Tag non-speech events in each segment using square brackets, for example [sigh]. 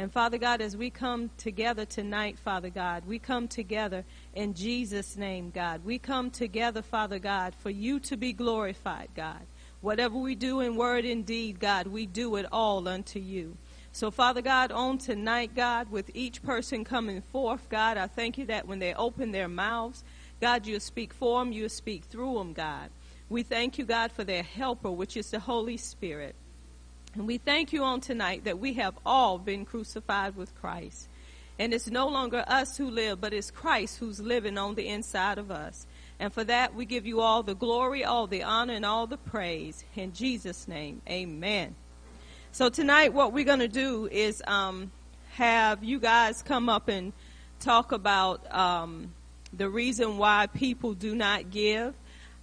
And Father God, as we come together tonight, Father God, we come together in Jesus' name, God. We come together, Father God, for you to be glorified, God. Whatever we do in word and deed, God, we do it all unto you. So, Father God, on tonight, God, with each person coming forth, God, I thank you that when they open their mouths, God, you speak for them, you speak through them, God. We thank you, God, for their helper, which is the Holy Spirit. And we thank you on tonight that we have all been crucified with Christ. And it's no longer us who live, but it's Christ who's living on the inside of us. And for that, we give you all the glory, all the honor, and all the praise. In Jesus' name, amen. So tonight, what we're going to do is um, have you guys come up and talk about um, the reason why people do not give.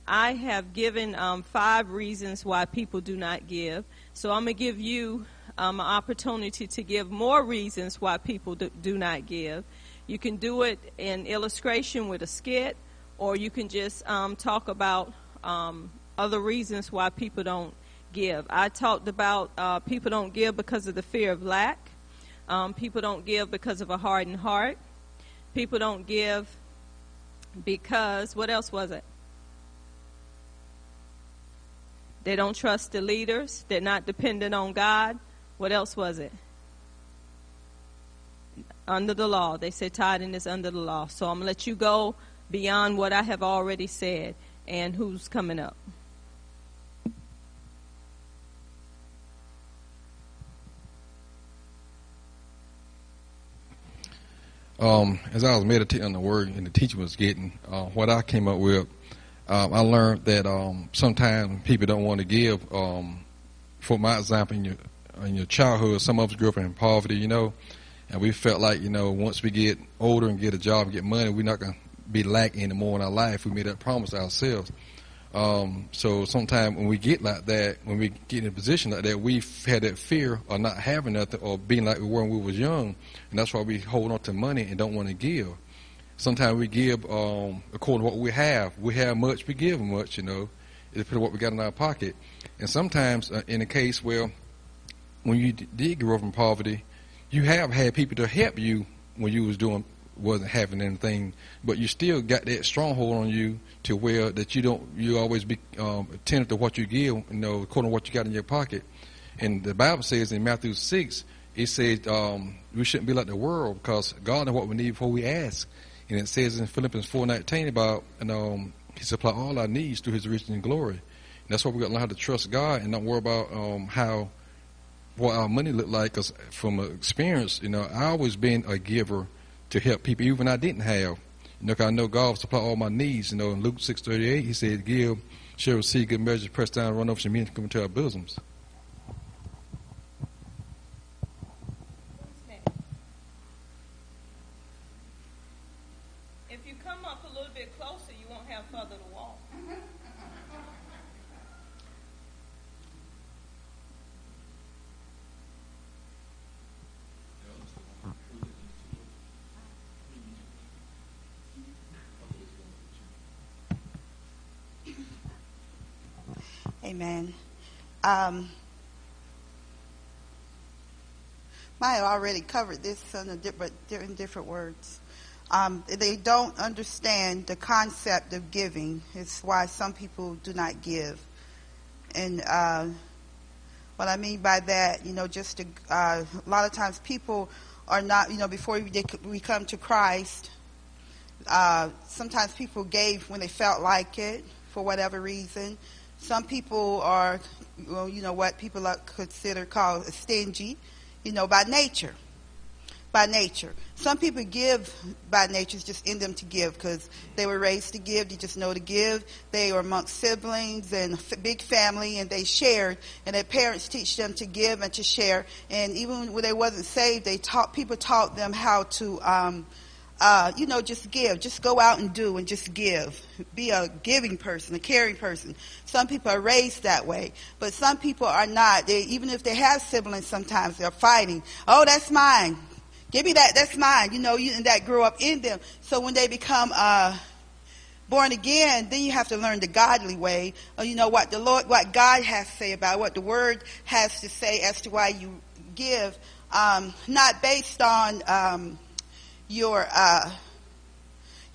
I have given um, five reasons why people do not give. So I'm going to give you um, an opportunity to give more reasons why people do, do not give. You can do it in illustration with a skit, or you can just um, talk about um, other reasons why people don't give. I talked about uh, people don't give because of the fear of lack. Um, people don't give because of a hardened heart. People don't give because, what else was it? They don't trust the leaders. They're not dependent on God. What else was it? Under the law. They said tithing is under the law. So I'm going to let you go beyond what I have already said. And who's coming up? Um, as I was meditating on the word and the teacher was getting, uh, what I came up with um, I learned that um, sometimes people don't want to give. Um, for my example, in your in your childhood, some of us grew up in poverty, you know, and we felt like you know once we get older and get a job and get money, we're not gonna be lacking anymore in our life. We made that promise to ourselves. Um, so sometimes when we get like that, when we get in a position like that, we've had that fear of not having nothing or being like we were when we was young, and that's why we hold on to money and don't want to give sometimes we give um, according to what we have. We have much, we give much, you know. Depends on what we got in our pocket. And sometimes, uh, in a case where when you d- did grow up in poverty, you have had people to help you when you was doing wasn't having anything, but you still got that stronghold on you to where that you don't you always be um, attentive to what you give, you know, according to what you got in your pocket. And the Bible says in Matthew six, it says um, we shouldn't be like the world because God knows what we need before we ask. And it says in Philippians 4.19 about, you know, he supply all our needs through his riches and glory. And that's why we got to learn how to trust God and not worry about um, how, what our money look like. Because from experience, you know, I always been a giver to help people, even I didn't have. You know, cause I know God will supply all my needs. You know, in Luke 6.38, he said, give, shall receive good measures, pressed down, run over, some men come into our bosoms. Amen. Um, Maya already covered this in different, in different words. Um, they don't understand the concept of giving. It's why some people do not give. And uh, what I mean by that, you know, just to, uh, a lot of times people are not, you know, before we, we come to Christ, uh, sometimes people gave when they felt like it for whatever reason. Some people are, well, you know, what people are considered called stingy, you know, by nature. By nature. Some people give by nature, it's just in them to give because they were raised to give. They just know to give. They are amongst siblings and a big family and they shared and their parents teach them to give and to share. And even when they wasn't saved, they taught, people taught them how to, um, uh, you know, just give. Just go out and do and just give. Be a giving person, a caring person. Some people are raised that way, but some people are not. They, even if they have siblings, sometimes they're fighting. Oh, that's mine. Give me that. That's mine. You know, you, and that grew up in them. So when they become, uh, born again, then you have to learn the godly way. Uh, you know what the Lord, what God has to say about it, what the Word has to say as to why you give um, not based on um, your uh,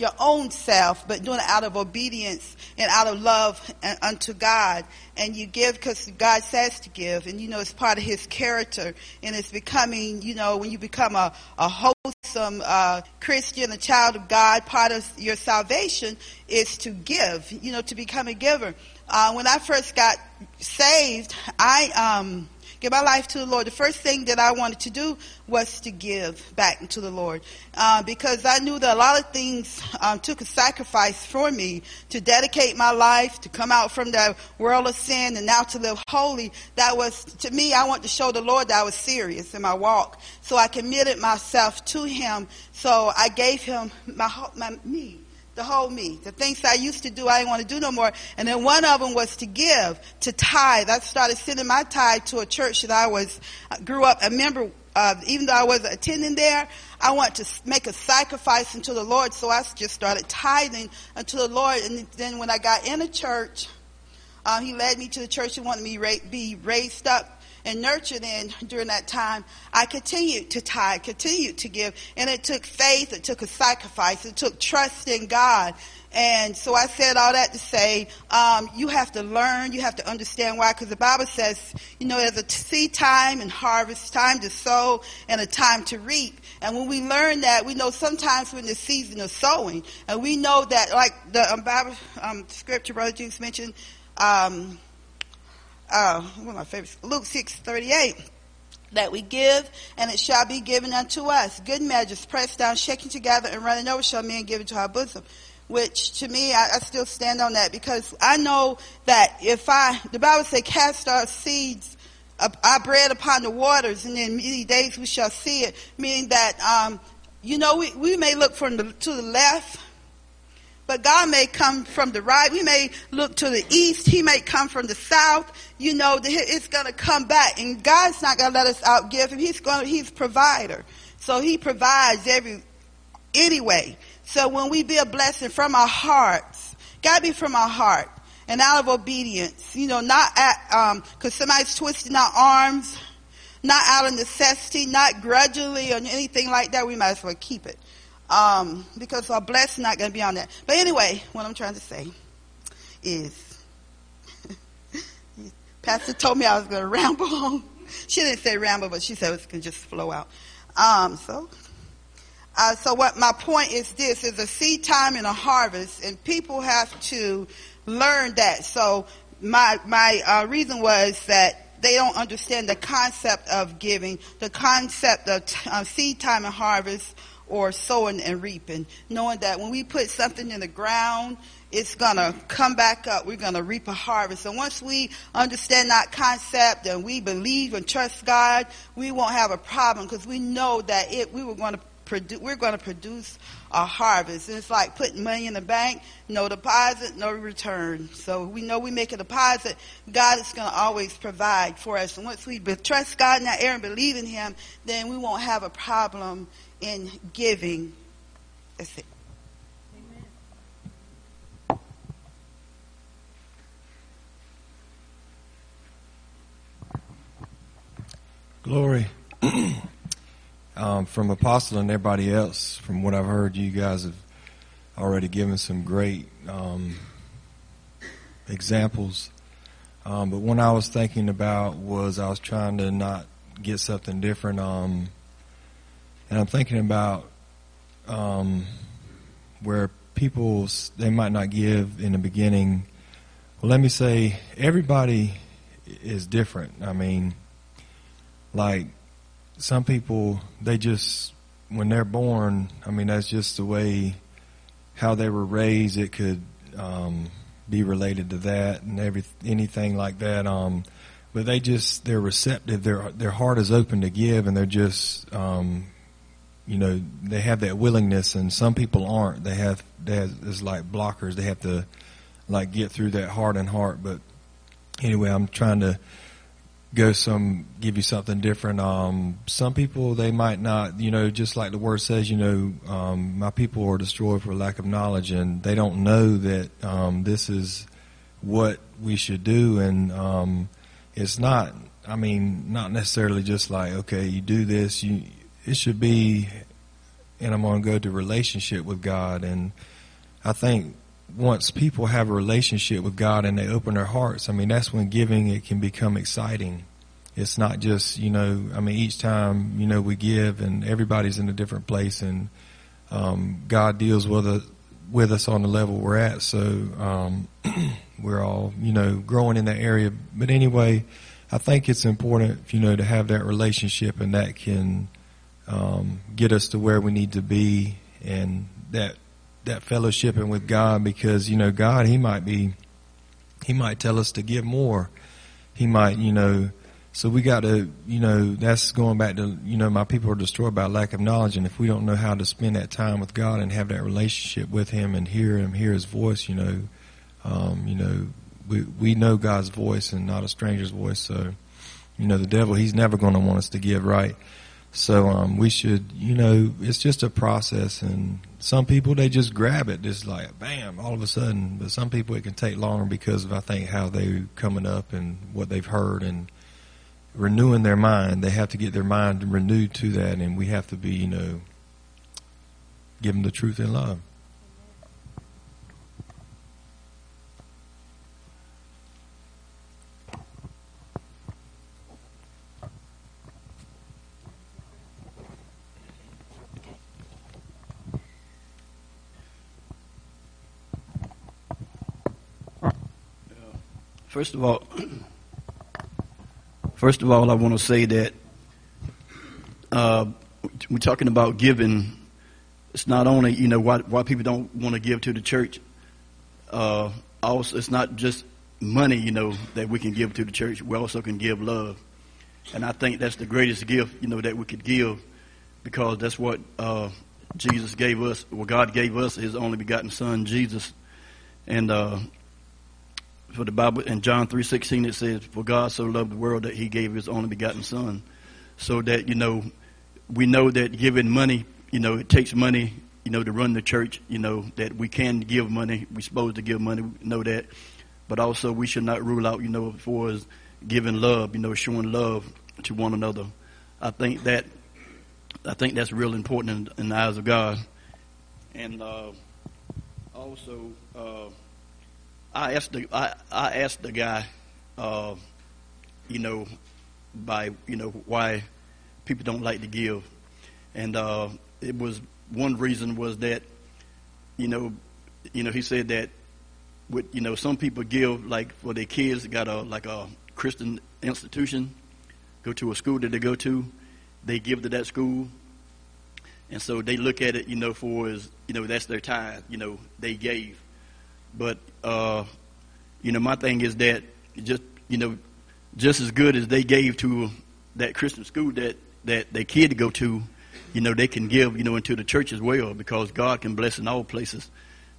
your own self, but doing it out of obedience and out of love unto God. And you give because God says to give, and you know it's part of His character, and it's becoming, you know, when you become a, a wholesome uh, Christian, a child of God, part of your salvation is to give, you know, to become a giver. Uh, when I first got saved, I um, give my life to the Lord, the first thing that I wanted to do was to give back to the Lord. Uh, because I knew that a lot of things um, took a sacrifice for me to dedicate my life, to come out from the world of sin and now to live holy. That was, to me, I want to show the Lord that I was serious in my walk. So I committed myself to Him. So I gave Him my, my me the whole me. The things I used to do, I didn't want to do no more. And then one of them was to give, to tithe. I started sending my tithe to a church that I was, uh, grew up a member of. Even though I was attending there, I wanted to make a sacrifice unto the Lord. So I just started tithing unto the Lord. And then when I got in a church, uh, he led me to the church and wanted me to be raised up and nurtured in during that time, I continued to tithe, continued to give. And it took faith, it took a sacrifice, it took trust in God. And so I said all that to say, um, you have to learn, you have to understand why, because the Bible says, you know, there's a seed time and harvest, time to sow and a time to reap. And when we learn that, we know sometimes we're in the season of sowing, and we know that, like the um, Bible um, scripture Brother Juice mentioned, um, uh, one of my favorites, Luke 6, 38 that we give, and it shall be given unto us. Good measures, pressed down, shaking together, and running over, shall men give into our bosom. Which to me, I, I, still stand on that because I know that if I, the Bible says, cast our seeds, our bread upon the waters, and in many days we shall see it. Meaning that, um, you know, we, we may look from the, to the left, but God may come from the right. We may look to the east. He may come from the south. You know, it's going to come back, and God's not going to let us outgive him. He's going. He's provider, so He provides every anyway. So when we be a blessing from our hearts, God be from our heart and out of obedience. You know, not at um because somebody's twisting our arms, not out of necessity, not grudgingly or anything like that. We might as well keep it um, because our blessing not going to be on that. But anyway, what I'm trying to say is, [laughs] Pastor told me I was going [laughs] to ramble on. She didn't say ramble, but she said it can just flow out. Um, so, uh, so what my point is this is a seed time and a harvest, and people have to learn that. So my my uh, reason was that they don't understand the concept of giving, the concept of t- uh, seed time and harvest, or sowing and reaping, knowing that when we put something in the ground, it's gonna come back up. We're gonna reap a harvest. And once we understand that concept and we believe and trust God, we won't have a problem because we know that it, we were to produce, we're to produce a harvest. And it's like putting money in the bank, no deposit, no return. So we know we make a deposit, God is going to always provide for us. And once we trust God in that area and believe in Him, then we won't have a problem in giving. That's it. Glory. [clears throat] um, from Apostle and everybody else, from what I've heard, you guys have already given some great um, examples. Um, but what I was thinking about was I was trying to not get something different. Um, and I'm thinking about um, where people they might not give in the beginning. Well, let me say everybody is different. I mean, like some people, they just when they're born. I mean, that's just the way how they were raised. It could um, be related to that and every anything like that. Um, but they just they're receptive. Their their heart is open to give, and they're just um, you know, they have that willingness, and some people aren't. They have, they it's like blockers. They have to, like, get through that heart and heart. But anyway, I'm trying to go some, give you something different. Um, some people, they might not, you know, just like the word says, you know, um, my people are destroyed for lack of knowledge, and they don't know that um, this is what we should do. And um, it's not. I mean, not necessarily just like okay, you do this. You it should be, and I'm going to go to relationship with God. And I think once people have a relationship with God and they open their hearts, I mean, that's when giving it can become exciting. It's not just you know. I mean, each time you know we give, and everybody's in a different place, and um, God deals with us with us on the level we're at. So um, [clears throat] we're all you know growing in that area. But anyway, I think it's important you know to have that relationship, and that can um, get us to where we need to be, and that that fellowship and with God because you know God He might be He might tell us to give more. He might you know so we got to, you know, that's going back to, you know, my people are destroyed by lack of knowledge. And if we don't know how to spend that time with God and have that relationship with Him and hear Him, hear His voice, you know, um, you know, we, we know God's voice and not a stranger's voice. So, you know, the devil, he's never going to want us to give right. So, um, we should, you know, it's just a process and some people, they just grab it, just like, bam, all of a sudden. But some people, it can take longer because of, I think, how they coming up and what they've heard and, renewing their mind. They have to get their mind renewed to that, and we have to be, you know, give them the truth in love. First of all, First of all, I want to say that uh, we're talking about giving. It's not only you know why why people don't want to give to the church. Uh, also, it's not just money you know that we can give to the church. We also can give love, and I think that's the greatest gift you know that we could give, because that's what uh, Jesus gave us. Well, God gave us His only begotten Son, Jesus, and uh, for the Bible in John three sixteen it says, "For God so loved the world that He gave His only begotten Son," so that you know we know that giving money, you know, it takes money, you know, to run the church. You know that we can give money. We're supposed to give money. We know that, but also we should not rule out, you know, for as giving love, you know, showing love to one another. I think that I think that's real important in, in the eyes of God, and uh, also. Uh, I asked the I, I asked the guy, uh, you know, by you know why people don't like to give, and uh, it was one reason was that, you know, you know he said that, with you know some people give like for their kids got a like a Christian institution, go to a school that they go to, they give to that school, and so they look at it you know for as you know that's their tithe you know they gave but uh, you know, my thing is that just you know, just as good as they gave to that Christian school that that their kid to go to, you know, they can give you know into the church as well because God can bless in all places.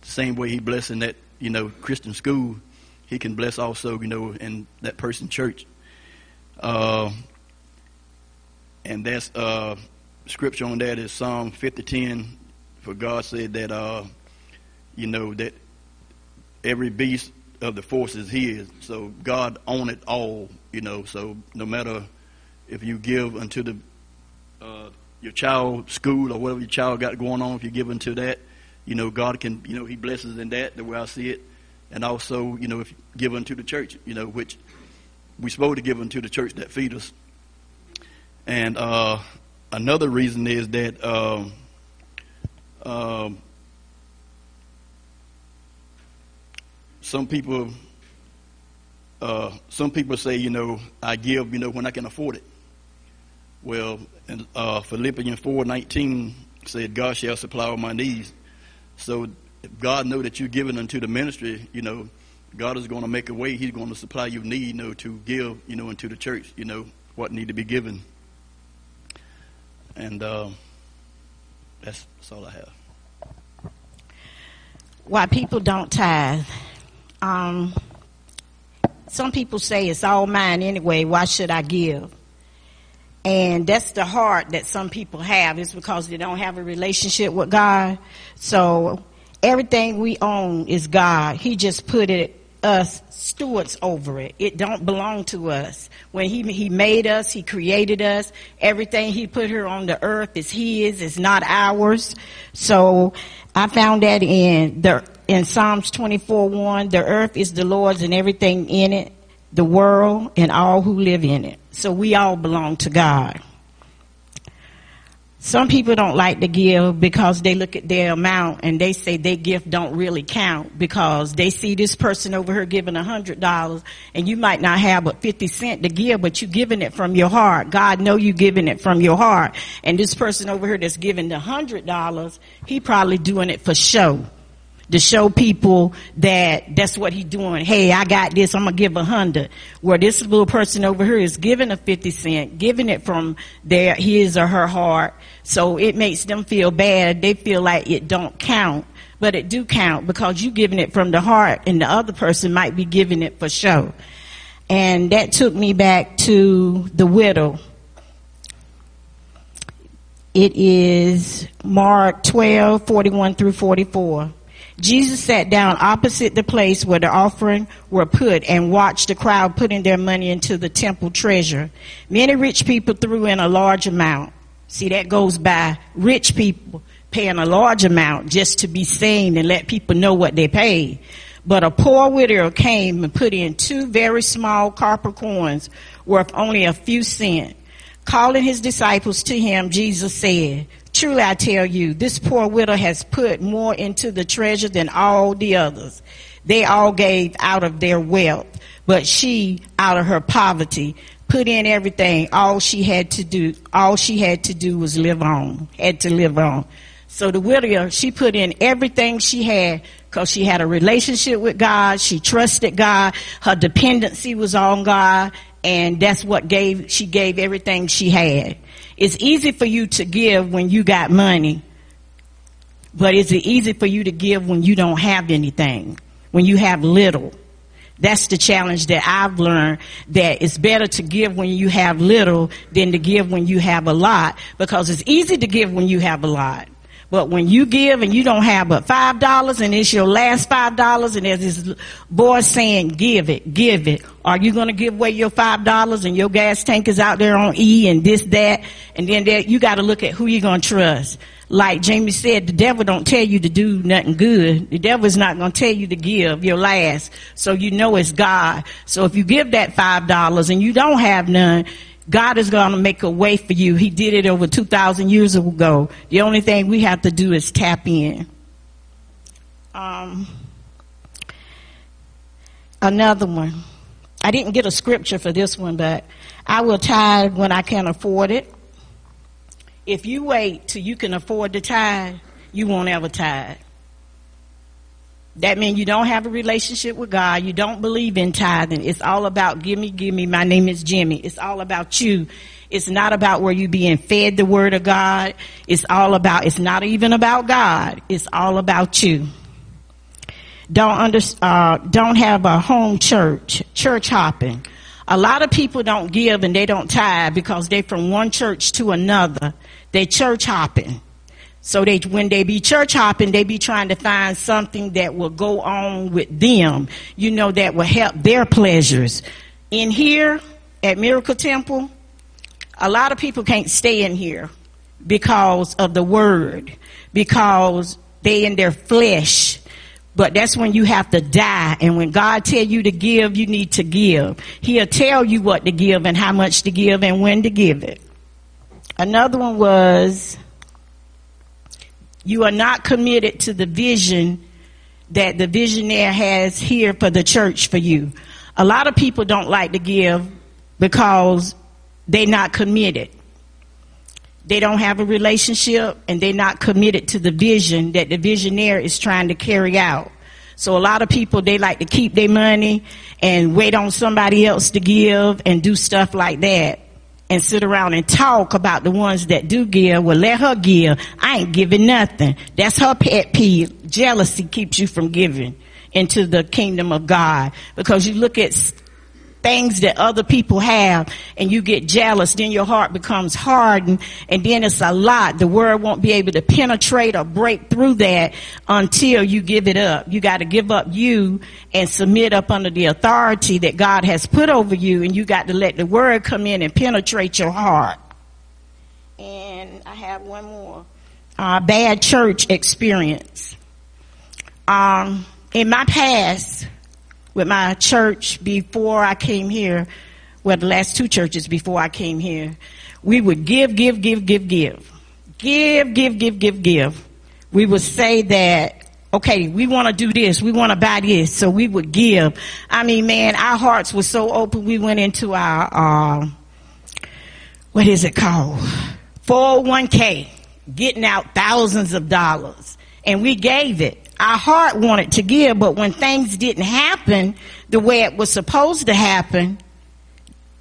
The same way He blessed in that you know Christian school, He can bless also you know in that person church. Uh, and that's uh, scripture on that is Psalm fifty ten. For God said that uh, you know that every beast of the force is his. So God own it all, you know. So no matter if you give unto the uh, your child school or whatever your child got going on, if you give unto that, you know, God can, you know, He blesses in that the way I see it, and also, you know, if you give unto the church, you know, which we supposed to give unto the church that feed us. And uh, another reason is that. Um, um, some people uh, some people say, you know, I give, you know, when I can afford it. Well, and, uh, Philippians four nineteen said, God shall supply all my needs. So if God know that you're giving unto the ministry, you know, God is going to make a way. He's going to supply your need, you know, to give, you know, into the church, you know, what need to be given. And uh, that's, that's all I have. Why people don't tithe um, some people say it's all mine anyway. Why should I give? And that's the heart that some people have. It's because they don't have a relationship with God. So everything we own is God. He just put it us stewards over it. It don't belong to us. When he, he made us, he created us. Everything he put here on the earth is his, it's not ours. So I found that in the, in Psalms 24 1, the earth is the Lord's and everything in it, the world and all who live in it. So we all belong to God. Some people don't like to give because they look at their amount and they say their gift don't really count because they see this person over here giving a hundred dollars and you might not have but 50 cent to give, but you giving it from your heart. God know you giving it from your heart. And this person over here that's giving the hundred dollars, he probably doing it for show to show people that that's what he's doing. Hey, I got this. I'm gonna give a hundred. Where this little person over here is giving a fifty cent, giving it from their his or her heart. So it makes them feel bad. They feel like it don't count, but it do count because you giving it from the heart, and the other person might be giving it for show. And that took me back to the widow. It is Mark 12, 41 through 44. Jesus sat down opposite the place where the offering were put and watched the crowd putting their money into the temple treasure. Many rich people threw in a large amount. See, that goes by rich people paying a large amount just to be seen and let people know what they paid. But a poor widow came and put in two very small copper coins worth only a few cents. Calling his disciples to him, Jesus said, Truly I tell you, this poor widow has put more into the treasure than all the others. They all gave out of their wealth, but she, out of her poverty, put in everything. All she had to do, all she had to do was live on, had to live on. So the widow, she put in everything she had because she had a relationship with God. She trusted God. Her dependency was on God. And that's what gave, she gave everything she had. It's easy for you to give when you got money, but is it easy for you to give when you don't have anything, when you have little? That's the challenge that I've learned that it's better to give when you have little than to give when you have a lot because it's easy to give when you have a lot. But when you give and you don't have but five dollars and it's your last five dollars and there's this boy saying, give it, give it. Are you going to give away your five dollars and your gas tank is out there on E and this, that, and then there, you got to look at who you're going to trust. Like Jamie said, the devil don't tell you to do nothing good. The devil is not going to tell you to give your last. So you know it's God. So if you give that five dollars and you don't have none, God is going to make a way for you. He did it over 2,000 years ago. The only thing we have to do is tap in. Um, another one. I didn't get a scripture for this one, but I will tithe when I can afford it. If you wait till you can afford to tithe, you won't ever tithe. That means you don't have a relationship with God. You don't believe in tithing. It's all about give me, give me. My name is Jimmy. It's all about you. It's not about where you being fed the word of God. It's all about, it's not even about God. It's all about you. Don't under, uh, don't have a home church, church hopping. A lot of people don't give and they don't tithe because they from one church to another. They church hopping. So they, when they be church hopping, they be trying to find something that will go on with them, you know, that will help their pleasures. In here at Miracle Temple, a lot of people can't stay in here because of the word, because they in their flesh. But that's when you have to die. And when God tell you to give, you need to give. He'll tell you what to give and how much to give and when to give it. Another one was, you are not committed to the vision that the visionaire has here for the church for you. A lot of people don't like to give because they're not committed. They don't have a relationship and they're not committed to the vision that the visionaire is trying to carry out. So a lot of people, they like to keep their money and wait on somebody else to give and do stuff like that and sit around and talk about the ones that do give. Well, let her give. I ain't giving nothing. That's her pet peeve. Jealousy keeps you from giving into the kingdom of God because you look at things that other people have and you get jealous, then your heart becomes hardened and then it's a lot. The word won't be able to penetrate or break through that until you give it up. You got to give up you and submit up under the authority that God has put over you and you got to let the word come in and penetrate your heart. And I have one more. Uh, bad church experience. Um, in my past, with my church before I came here, well, the last two churches before I came here, we would give, give, give, give, give. Give, give, give, give, give. We would say that, okay, we want to do this, we want to buy this, so we would give. I mean, man, our hearts were so open, we went into our, uh, what is it called? 401k, getting out thousands of dollars. And we gave it our heart wanted to give, but when things didn't happen the way it was supposed to happen,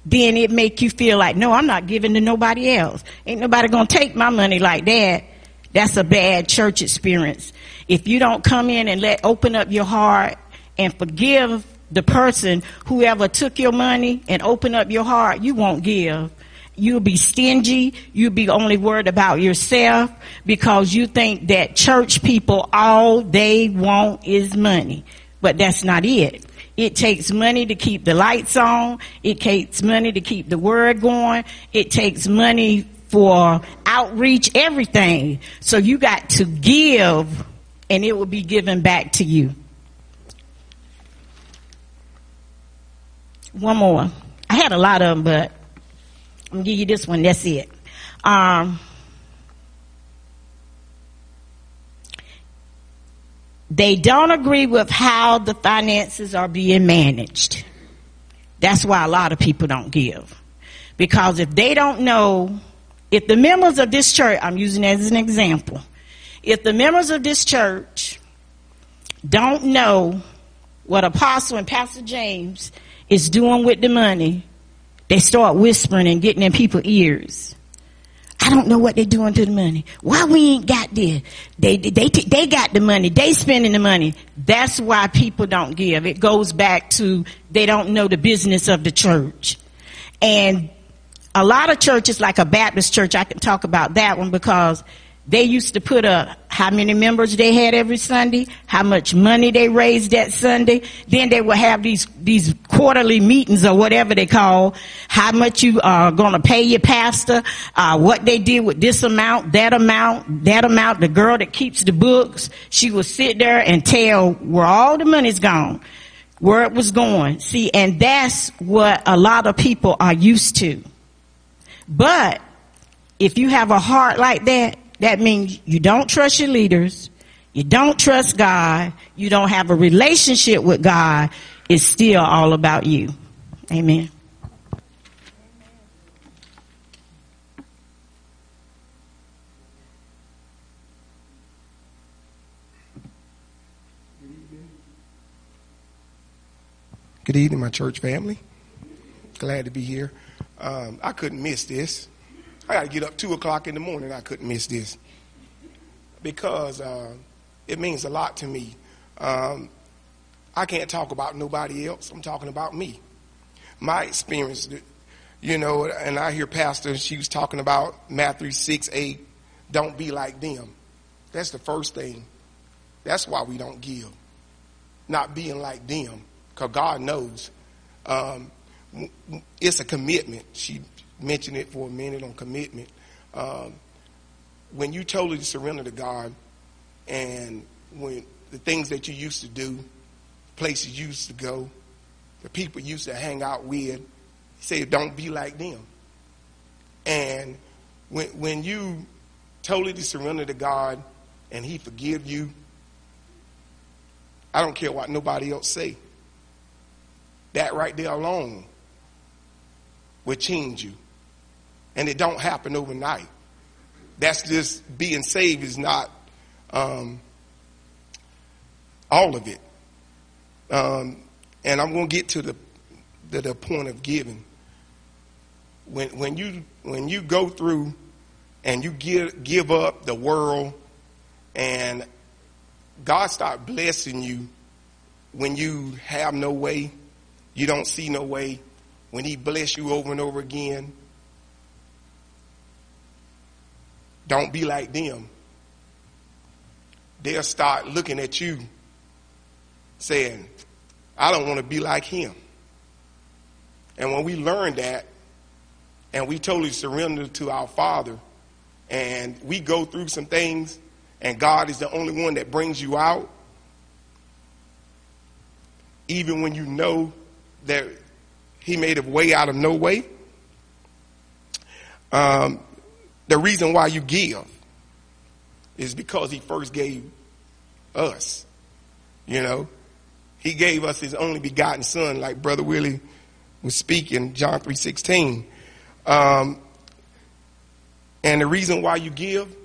then it make you feel like, no, I'm not giving to nobody else. Ain't nobody gonna take my money like that. That's a bad church experience. If you don't come in and let open up your heart and forgive the person whoever took your money and open up your heart, you won't give. You'll be stingy. You'll be only worried about yourself because you think that church people, all they want is money. But that's not it. It takes money to keep the lights on. It takes money to keep the word going. It takes money for outreach, everything. So you got to give and it will be given back to you. One more. I had a lot of them, but I'm give you this one. That's it. Um, they don't agree with how the finances are being managed. That's why a lot of people don't give. Because if they don't know, if the members of this church, I'm using as an example, if the members of this church don't know what Apostle and Pastor James is doing with the money, they start whispering and getting in people's ears. I don't know what they're doing to the money. Why we ain't got this? They, they, they got the money. They spending the money. That's why people don't give. It goes back to they don't know the business of the church. And a lot of churches, like a Baptist church, I can talk about that one because they used to put up how many members they had every Sunday, how much money they raised that Sunday. Then they would have these, these quarterly meetings or whatever they call, how much you are going to pay your pastor, uh, what they did with this amount, that amount, that amount. The girl that keeps the books, she would sit there and tell where all the money's gone, where it was going. See, and that's what a lot of people are used to. But if you have a heart like that, that means you don't trust your leaders. You don't trust God. You don't have a relationship with God. It's still all about you. Amen. Good evening, my church family. Glad to be here. Um, I couldn't miss this. I got to get up 2 o'clock in the morning. I couldn't miss this because uh, it means a lot to me. Um, I can't talk about nobody else. I'm talking about me. My experience, you know, and I hear Pastor, she was talking about Matthew 6 8, don't be like them. That's the first thing. That's why we don't give. Not being like them, because God knows. Um, it's a commitment. She mention it for a minute on commitment. Um, when you totally surrender to God and when the things that you used to do, places you used to go, the people you used to hang out with, said, don't be like them. And when, when you totally surrender to God and he forgive you, I don't care what nobody else say. That right there alone will change you and it don't happen overnight. That's just being saved is not um, all of it. Um, and I'm going to get to the, the, point of giving. When when you when you go through and you give give up the world and God start blessing you when you have no way, you don't see no way, when he bless you over and over again, don't be like them. They'll start looking at you saying, I don't want to be like him. And when we learn that and we totally surrender to our Father and we go through some things and God is the only one that brings you out, even when you know that He made a way out of no way, um, the reason why you give is because He first gave us. You know, He gave us His only begotten Son, like Brother Willie was speaking, John three sixteen. Um, and the reason why you give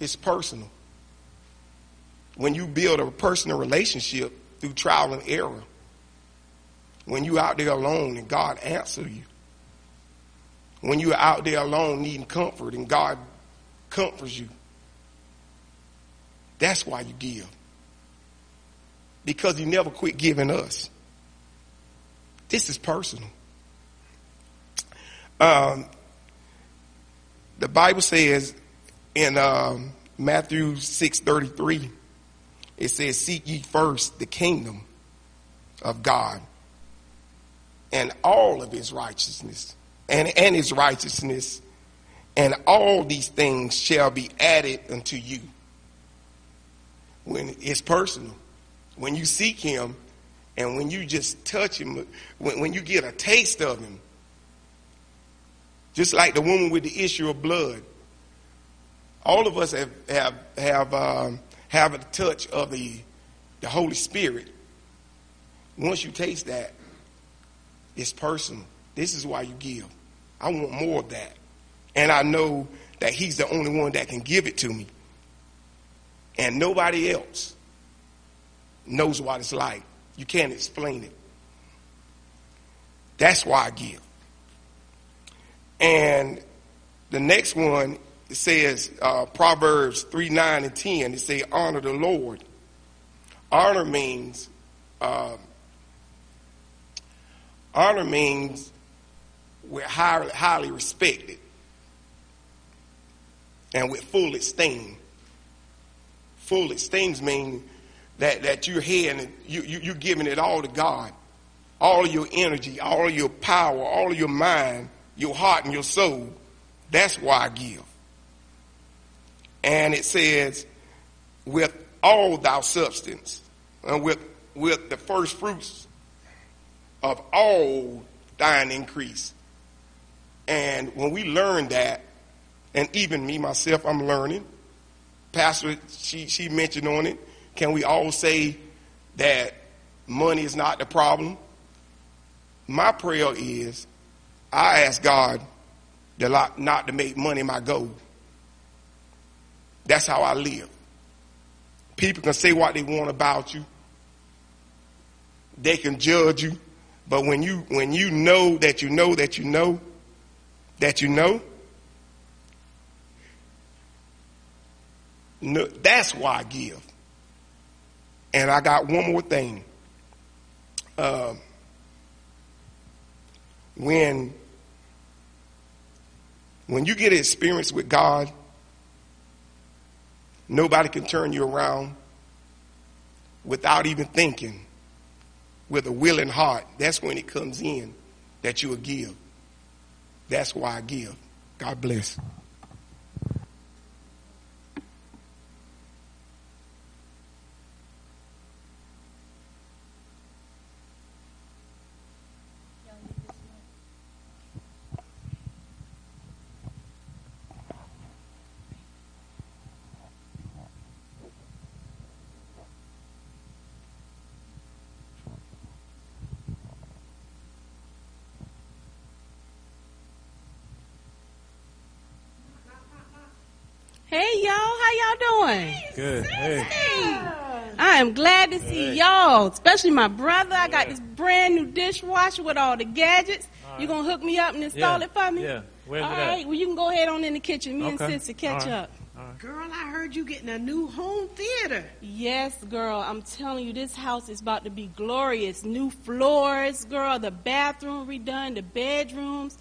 is personal. When you build a personal relationship through trial and error, when you out there alone and God answer you, when you're out there alone needing comfort and God comforts you, that's why you give. Because he never quit giving us. This is personal. Um, the Bible says in um, Matthew 6:33, it says, "Seek ye first the kingdom of God and all of His righteousness, and and His righteousness, and all these things shall be added unto you." When it's personal, when you seek Him, and when you just touch Him, when, when you get a taste of Him, just like the woman with the issue of blood. All of us have have have um, have a touch of the the Holy Spirit. Once you taste that, it's personal. This is why you give. I want more of that, and I know that He's the only one that can give it to me, and nobody else knows what it's like. You can't explain it. That's why I give. And the next one it says uh, Proverbs 3 9 and 10. It says, Honor the Lord. Honor means, uh, honor means we're highly, highly respected and with full esteem. Full esteem means that, that you're here and you, you, you're giving it all to God. All your energy, all your power, all your mind your heart and your soul. That's why I give. And it says, with all thy substance, and with, with the first fruits of all thine increase. And when we learn that, and even me myself, I'm learning. Pastor, she, she mentioned on it. Can we all say that money is not the problem? My prayer is I ask God to not to make money my goal. That's how I live. People can say what they want about you. They can judge you. But when you when you know that you know that you know that you know, no, that's why I give. And I got one more thing. Um, when when you get an experience with God, nobody can turn you around without even thinking. With a willing heart, that's when it comes in that you will give. That's why I give. God bless. Hey y'all, how y'all doing? Good. Hey. I am glad to see y'all, especially my brother. I got this brand new dishwasher with all the gadgets. You gonna hook me up and install Yeah. it for me? Yeah. Where's All it at? Well, you can go ahead on in the kitchen. Me Okay. and sister catch All right. up. All right. Girl, I heard you getting a new home theater. Yes, girl. I'm telling you, this house is about to be glorious. New floors, girl. The bathroom redone, the bedrooms.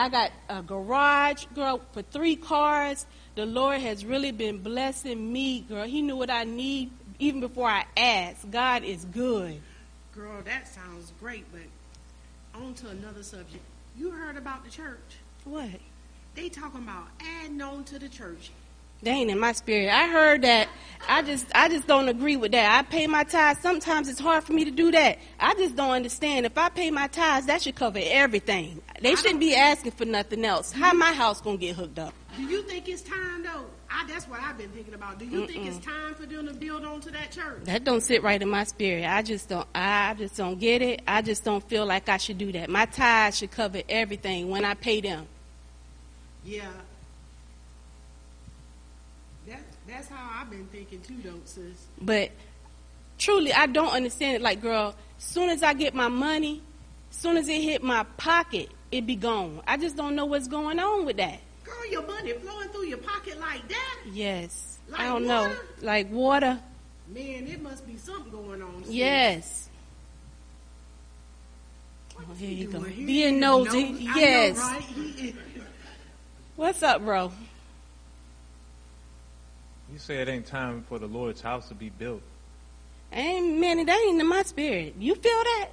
I got a garage, girl, for three cars. The Lord has really been blessing me, girl. He knew what I need even before I asked. God is good. Girl, that sounds great, but on to another subject. You heard about the church? What? They talking about adding on to the church. They ain't in my spirit. I heard that. I just I just don't agree with that. I pay my tithes. Sometimes it's hard for me to do that. I just don't understand. If I pay my tithes, that should cover everything. They shouldn't be asking for nothing else. How mm-hmm. my house gonna get hooked up? Do you think it's time though? I, that's what I've been thinking about. Do you think it's time for them to build onto that church? That don't sit right in my spirit. I just don't. I just don't get it. I just don't feel like I should do that. My tithes should cover everything when I pay them. Yeah. That that's how I've been thinking too, though, sis. But truly, I don't understand it. Like, girl, soon as I get my money, soon as it hit my pocket, it be gone. I just don't know what's going on with that. Girl, your money flowing through your pocket like that? Yes. Like I don't know. Like water. Man, it must be something going on. sis. Yes. Oh, here He you go. Being nosy. I know, Yes. right? What's up, bro? You say it ain't time for the Lord's house to be built. Ain't man, that ain't in my spirit. You feel that?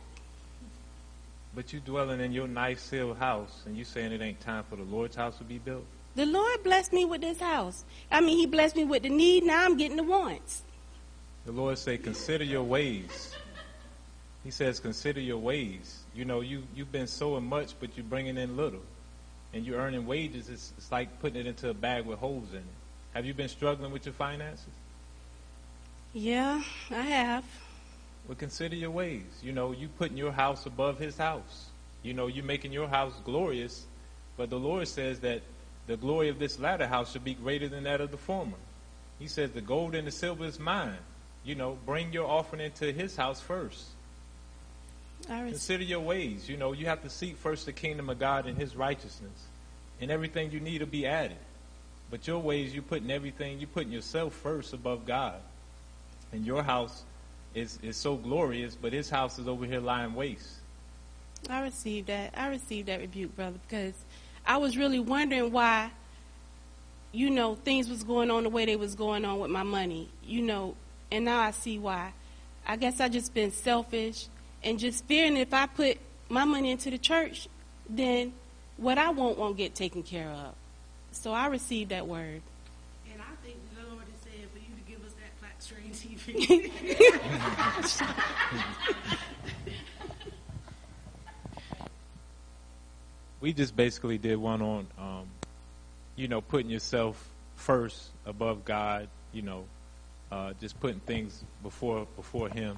But you dwelling in your nice sealed house and you saying it ain't time for the Lord's house to be built? The Lord blessed me with this house. I mean, He blessed me with the need. Now I'm getting the wants. The Lord say, consider your ways. He says, consider your ways. You know, you, you've been sowing much, but you're bringing in little. And you're earning wages. It's, it's like putting it into a bag with holes in it. Have you been struggling with your finances? Yeah, I have. Well, consider your ways. You know, you putting your house above his house. You know, you making your house glorious, but the Lord says that the glory of this latter house should be greater than that of the former. He says the gold and the silver is mine. You know, bring your offering into his house first. Res- Consider your ways. You know, you have to seek first the kingdom of God and his righteousness. And everything you need will be added. But your ways, you're putting everything, you're putting yourself first above God. And your house is, is so glorious, but his house is over here lying waste. I received that. I received that rebuke, brother, because I was really wondering why, you know, things was going on the way they was going on with my money, you know, and now I see why. I guess I just been selfish and just fearing if I put my money into the church, then what I want won't get taken care of. So I received that word. And I think the Lord is saying for you to give us that flat screen TV. [laughs] We just basically did one on, um, you know, putting yourself first above God, you know, uh, just putting things before before him.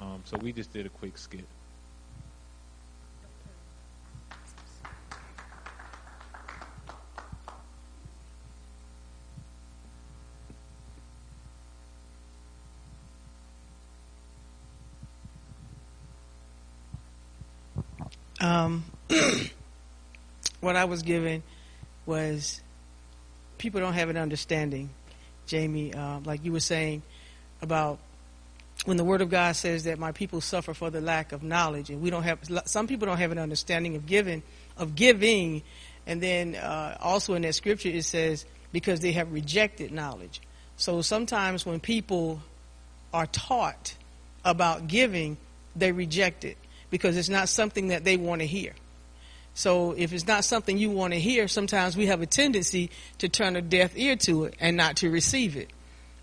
Um, so we just did a quick skit. Um, [clears throat] what I was given was people don't have an understanding, Jamie, uh, like you were saying about when the Word of God says that my people suffer for the lack of knowledge, and we don't have some people don't have an understanding of giving, of giving, and then uh, also in that scripture it says because they have rejected knowledge. So sometimes when people are taught about giving, they reject it because it's not something that they want to hear. So if it's not something you want to hear, sometimes we have a tendency to turn a deaf ear to it and not to receive it.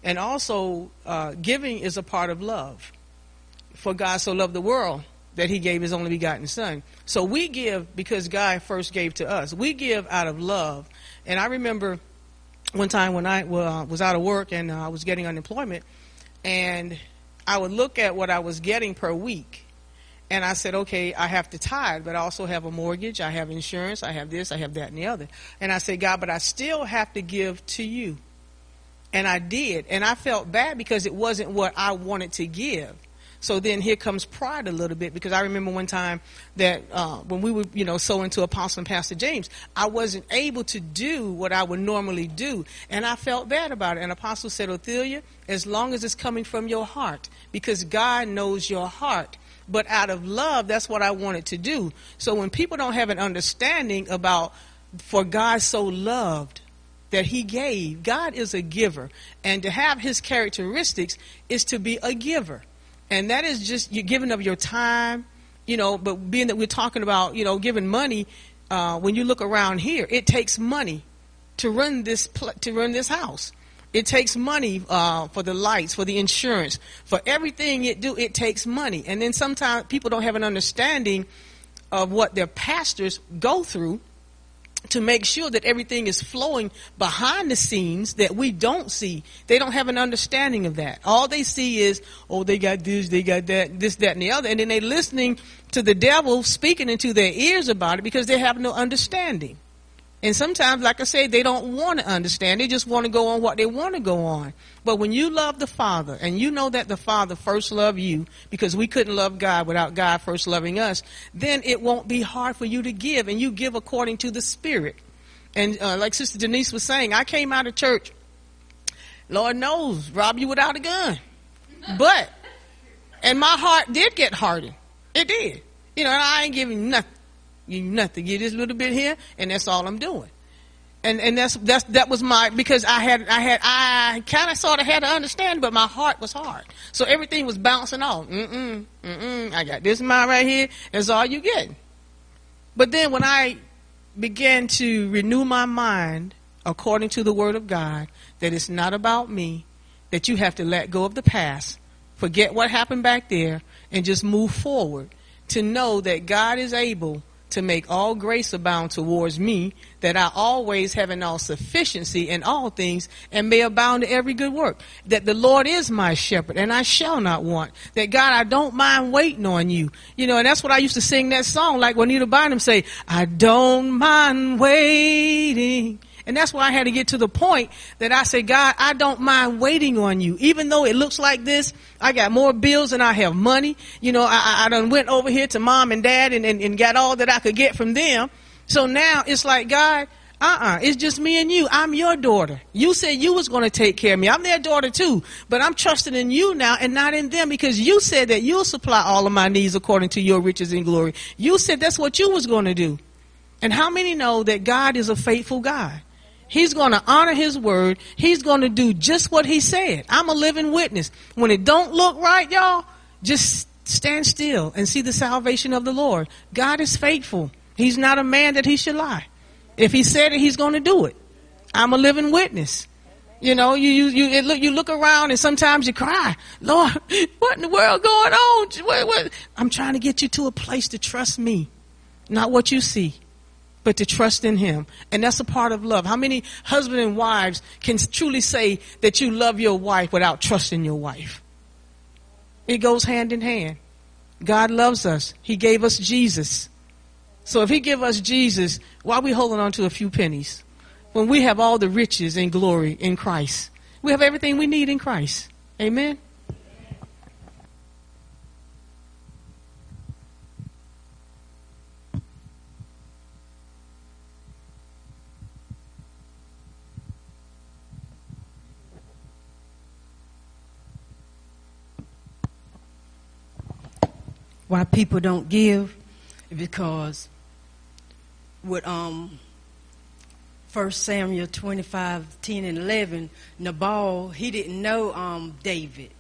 And also, uh, giving is a part of love. For God so loved the world that he gave his only begotten son. So we give because God first gave to us. We give out of love. And I remember one time when I was out of work and uh, I was getting unemployment, and I would look at what I was getting per week. And I said, okay, I have to tithe, but I also have a mortgage, I have insurance, I have this, I have that, and the other. And I said, God, but I still have to give to you. And I did. And I felt bad because it wasn't what I wanted to give. So then here comes pride a little bit because I remember one time that uh, when we were, you know, so into Apostle and Pastor James, I wasn't able to do what I would normally do, and I felt bad about it. And Apostle said, Othelia, as long as it's coming from your heart, because God knows your heart. But out of love, that's what I wanted to do. So when people don't have an understanding about, for God so loved, that he gave. God is a giver. And to have his characteristics is to be a giver. And that is just you're giving of your time, you know, but being that we're talking about, you know, giving money, uh, when you look around here, it takes money to run this pl- to run this house. It takes money uh, for the lights, for the insurance, for everything it do. It takes money, and then sometimes people don't have an understanding of what their pastors go through to make sure that everything is flowing behind the scenes that we don't see. They don't have an understanding of that. All they see is, oh, they got this, they got that, this, that, and the other. And then they're listening to the devil speaking into their ears about it because they have no understanding. And sometimes, like I say, they don't want to understand. They just want to go on what they want to go on. But when you love the Father, and you know that the Father first loved you, because we couldn't love God without God first loving us, then it won't be hard for you to give, and you give according to the Spirit. And uh, like Sister Denise was saying, I came out of church, Lord knows, rob you without a gun. But, and my heart did get hardened. It did. You know, I ain't giving nothing you nothing. Get this little bit here, and that's all I'm doing. And and that's that's that was my because I had I had I kind of sort of had to understand, but my heart was hard. So everything was bouncing off. Mm mm mm mm. I got this mind right here. That's all you get. But then when I began to renew my mind according to the Word of God, that it's not about me, that you have to let go of the past, forget what happened back there, and just move forward to know that God is able to make all grace abound towards me, that I always have in all sufficiency in all things and may abound to every good work. That the Lord is my shepherd and I shall not want. That God, I don't mind waiting on you. You know, and that's what I used to sing that song like Juanita Bynum say, I don't mind waiting and that's why I had to get to the point that I said, God, I don't mind waiting on you. Even though it looks like this, I got more bills than I have money. You know, I, I done went over here to mom and dad and, and, and got all that I could get from them. So now it's like, God, uh-uh, it's just me and you. I'm your daughter. You said you was going to take care of me. I'm their daughter too, but I'm trusting in you now and not in them because you said that you'll supply all of my needs according to your riches and glory. You said that's what you was going to do. And how many know that God is a faithful God? He's going to honor his word. He's going to do just what he said. I'm a living witness. When it don't look right, y'all, just stand still and see the salvation of the Lord. God is faithful. He's not a man that he should lie. If he said it, he's going to do it. I'm a living witness. You know, you you you look you look around and sometimes you cry, Lord, [laughs] what in the world going on? What, what? I'm trying to get you to a place to trust me, not what you see but to trust in Him. And that's a part of love. How many husband and wives can truly say that you love your wife without trusting your wife? It goes hand in hand. God loves us. He gave us Jesus. So if He give us Jesus, why are we holding on to a few pennies? When we have all the riches and glory in Christ. We have everything we need in Christ. Amen. Why people don't give because with um First Samuel 25, 10 and 11, Nabal, he didn't know um, David.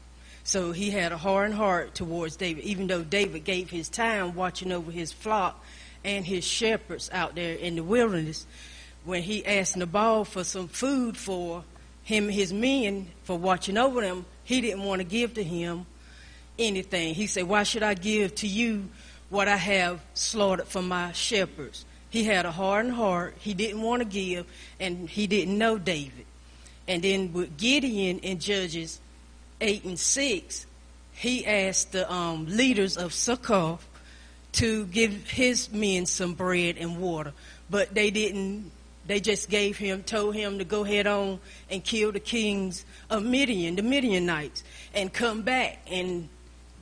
So he had a hard heart towards David, even though David gave his time watching over his flock and his shepherds out there in the wilderness. When he asked Nabal for some food for him and his men for watching over them, he didn't want to give to him anything. He said, Why should I give to you what I have slaughtered for my shepherds? He had a hardened heart. He didn't want to give, and he didn't know David. And then with Gideon in Judges 8 and 6, he asked the um, leaders of Succoth to give his men some bread and water. But they didn't, they just gave him, told him to go head on and kill the kings of Midian, the Midianites, and come back. And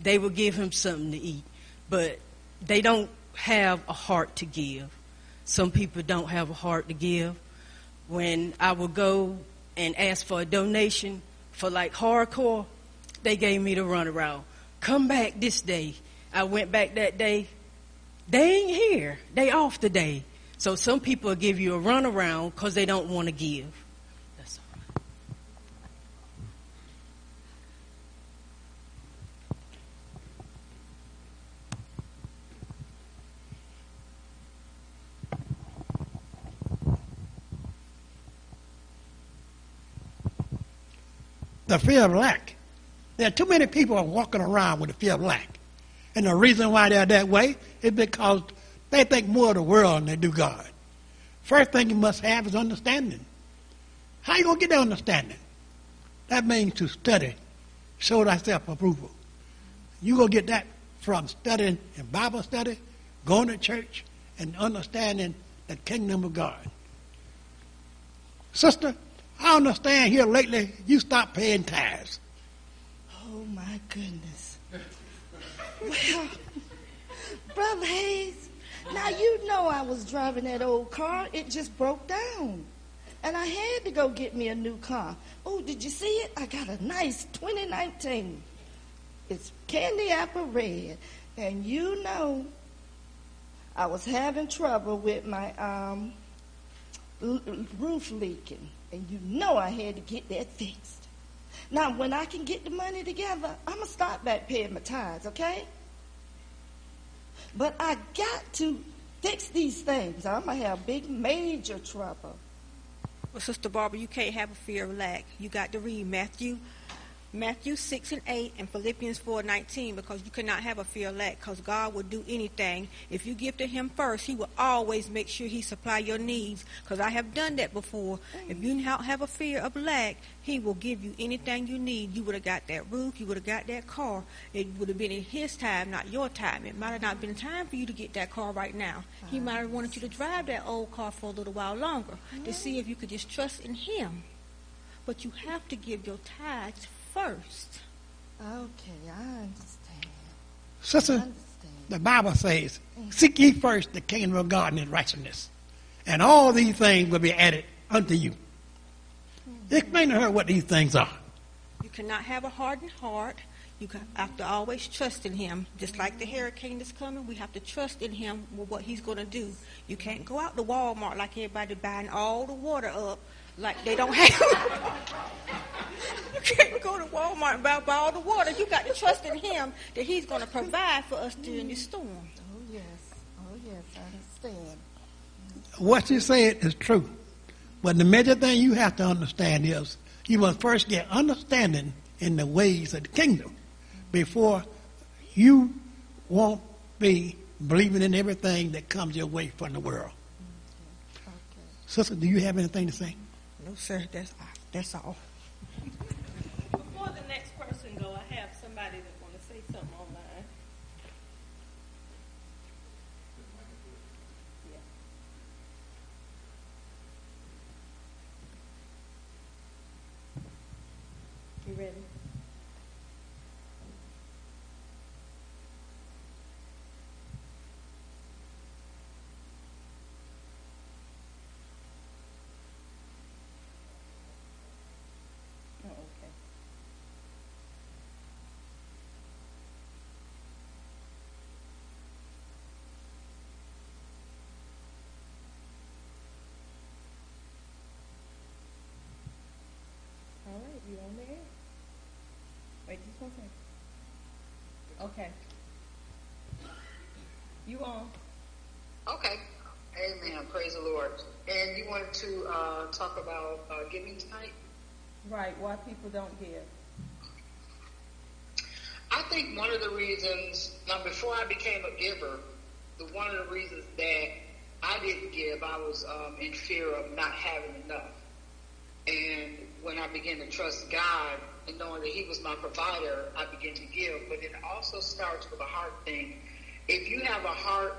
they will give him something to eat. But they don't have a heart to give. Some people don't have a heart to give. When I would go and ask for a donation for like hardcore, they gave me the runaround. Come back this day. I went back that day. They ain't here. They off today. So some people give you a runaround because they don't want to give. The fear of lack. There are too many people walking around with the fear of lack. And the reason why they're that way is because they think more of the world than they do God. First thing you must have is understanding. How you to get that understanding? That means to study, show thyself approval. you to get that from studying in Bible study, going to church, and understanding the kingdom of God. Sister, I understand here lately you stopped paying tithes. Oh my goodness. Well, Brother Hayes, now you know I was driving that old car. It just broke down. And I had to go get me a new car. Oh, did you see it? I got a nice 2019. It's candy apple red. And you know, I was having trouble with my um, roof leaking. And you know I had to get that fixed. Now, when I can get the money together, I'm going to start back paying my tithes, okay? But I got to fix these things. I'm going to have big, major trouble. Well, Sister Barbara, you can't have a fear of lack. You got to read Matthew Matthew 6 and 8 and Philippians 4 19 because you cannot have a fear of lack because God will do anything. If you give to Him first, He will always make sure He supply your needs because I have done that before. If you don't have a fear of lack, He will give you anything you need. You would have got that roof, you would have got that car. It would have been in His time, not your time. It might have not been time for you to get that car right now. He might have wanted you to drive that old car for a little while longer to see if you could just trust in Him. But you have to give your tithes first. Okay, I understand. Sister, the Bible says, Seek ye first the kingdom of God and his righteousness, and all these things will be added unto you. Hmm. Explain to her what these things are. You cannot have a hardened heart. You have to always trust in Him. Just like the hurricane that's coming, we have to trust in Him with what He's going to do. You can't go out to Walmart like everybody buying all the water up like they don't have. [laughs] you can't go to Walmart and buy, buy all the water. You got to trust in Him that He's going to provide for us during the storm. Oh, yes. Oh, yes, I understand. What you said is true. But the major thing you have to understand is you must first get understanding in the ways of the kingdom before you won't be believing in everything that comes your way from the world. Mm-hmm. Okay. Sister, do you have anything to say? No, sir. That's that's all. Before the next person go, I have somebody that want to say something online. You ready? Oh, okay. All right, you on there? Wait just second. Okay. You on? Okay. Amen. Praise the Lord. And you wanted to uh, talk about uh, giving tonight? Right, why people don't give. I think one of the reasons, now before I became a giver, the one of the reasons that I didn't give, I was um, in fear of not having enough. And when I began to trust God and knowing that He was my provider, I began to give. But it also starts with a heart thing. If you have a heart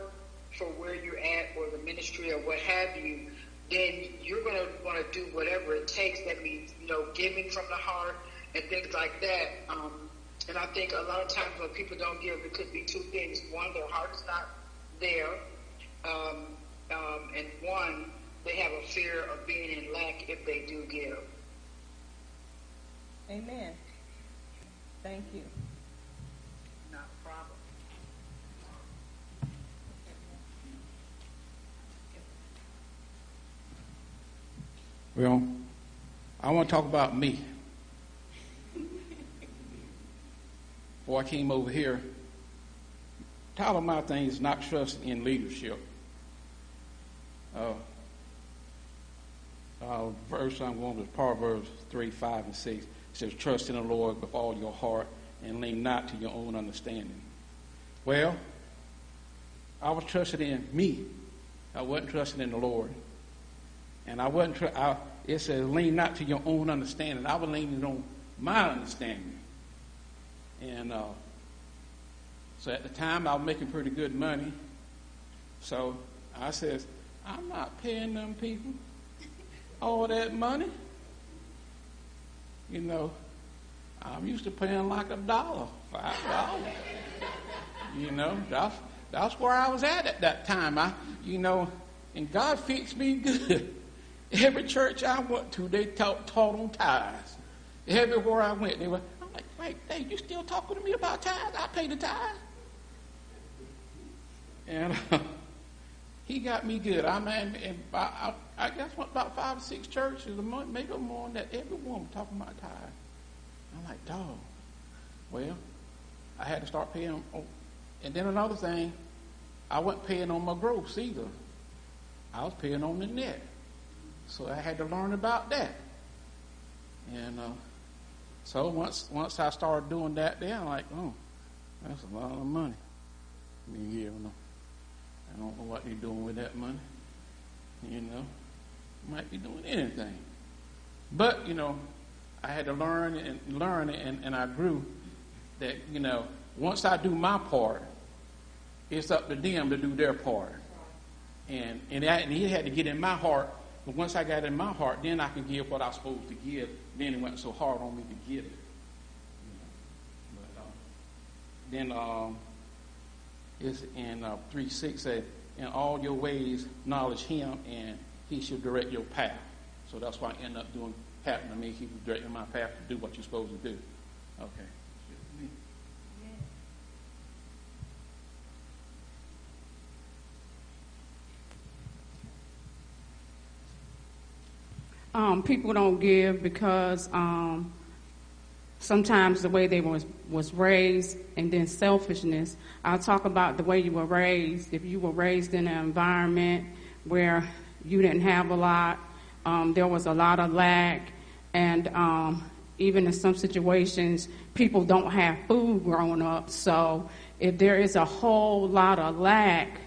for where you're at or the ministry or what have you, then you're going to want to do whatever it takes. That means, you know, giving from the heart and things like that. Um, And I think a lot of times when people don't give, it could be two things. One, their heart is not there. Um, um, and one, they have a fear of being in lack if they do give. Amen. Thank you. Not a problem. Well, I want to talk about me. Before I came over here, title of my thing is not trusting in leadership. Uh, uh, verse I'm going to Proverbs 3, 5, and 6. Says, Trust in the Lord with all your heart and lean not to your own understanding. Well, I was trusting in me. I wasn't trusting in the Lord. And I wasn't, tr- I, it says, lean not to your own understanding. I was leaning on my understanding. And uh, so at the time, I was making pretty good money. So I says, I'm not paying them people all that money. You know, I'm used to paying like a dollar, five dollars. you know, that's that's where I was at at that time. I, you know, and God fixed me good. [laughs] Every church I went to, they taught, taught on tithes. Everywhere I went, they were. I'm like, wait, hey, you still talking to me about tithes? I pay the tithe. And uh, [laughs] he got me good. I mean, and I, I, guess what, about five or six churches, a month, maybe more than that. Everyone was talking about tithe. I'm like, dog. Well, I had to start paying. On, and then another thing, I wasn't paying on my gross either. I was paying on the net. So I had to learn about that. And uh, so once once I started doing that, then I'm like, oh, that's a lot of money. You know, I don't know what you're doing with that money. You know, might be doing anything. But you know, I had to learn and learn, and, and I grew. That you know, once I do my part, it's up to them to do their part. And and, that, and he had to get in my heart but once I got in my heart, then I can give what I was supposed to give. Then it wasn't so hard on me to give it. But, uh, then um, it's in uh, 3 6 said, In all your ways, knowledge him, and he should direct your path. So that's why I end up doing happening to me. He was directing my path to do what you're supposed to do. Okay. um, people don't give because um, sometimes the way they was was raised, and then selfishness. I'll talk about the way you were raised. If you were raised in an environment where you didn't have a lot, um, there was a lot of lack, and um, even in some situations, people don't have food growing up. So if there is a whole lot of lack,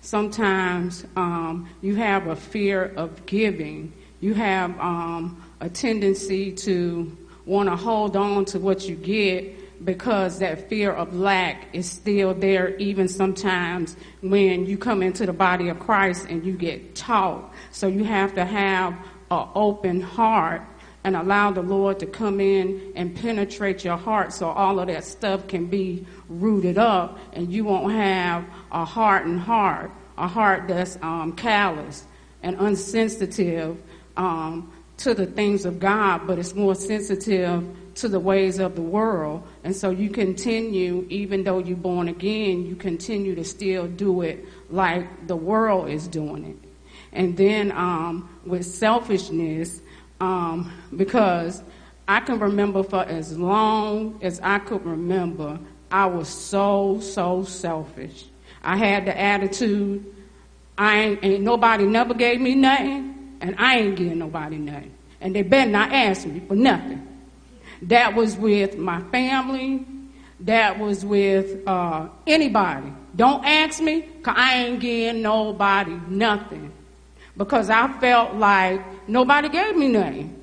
sometimes um, you have a fear of giving. You have um, a tendency to want to hold on to what you get because that fear of lack is still there even sometimes when you come into the body of Christ and you get taught. So you have to have an open heart and allow the Lord to come in and penetrate your heart so all of that stuff can be rooted up and you won't have a hardened heart, a heart that's um, callous and unsensitive um, to the things of God, but it's more sensitive to the ways of the world. And so you continue, even though you're born again, you continue to still do it like the world is doing it. And then um, with selfishness, um, because I can remember for as long as I could remember, I was so, so selfish. I had the attitude, I ain't, ain't nobody never gave me nothing and I ain't giving nobody nothing. And they better not ask me for nothing. That was with my family. That was with uh, anybody. Don't ask me, because I ain't giving nobody nothing. Because I felt like nobody gave me nothing.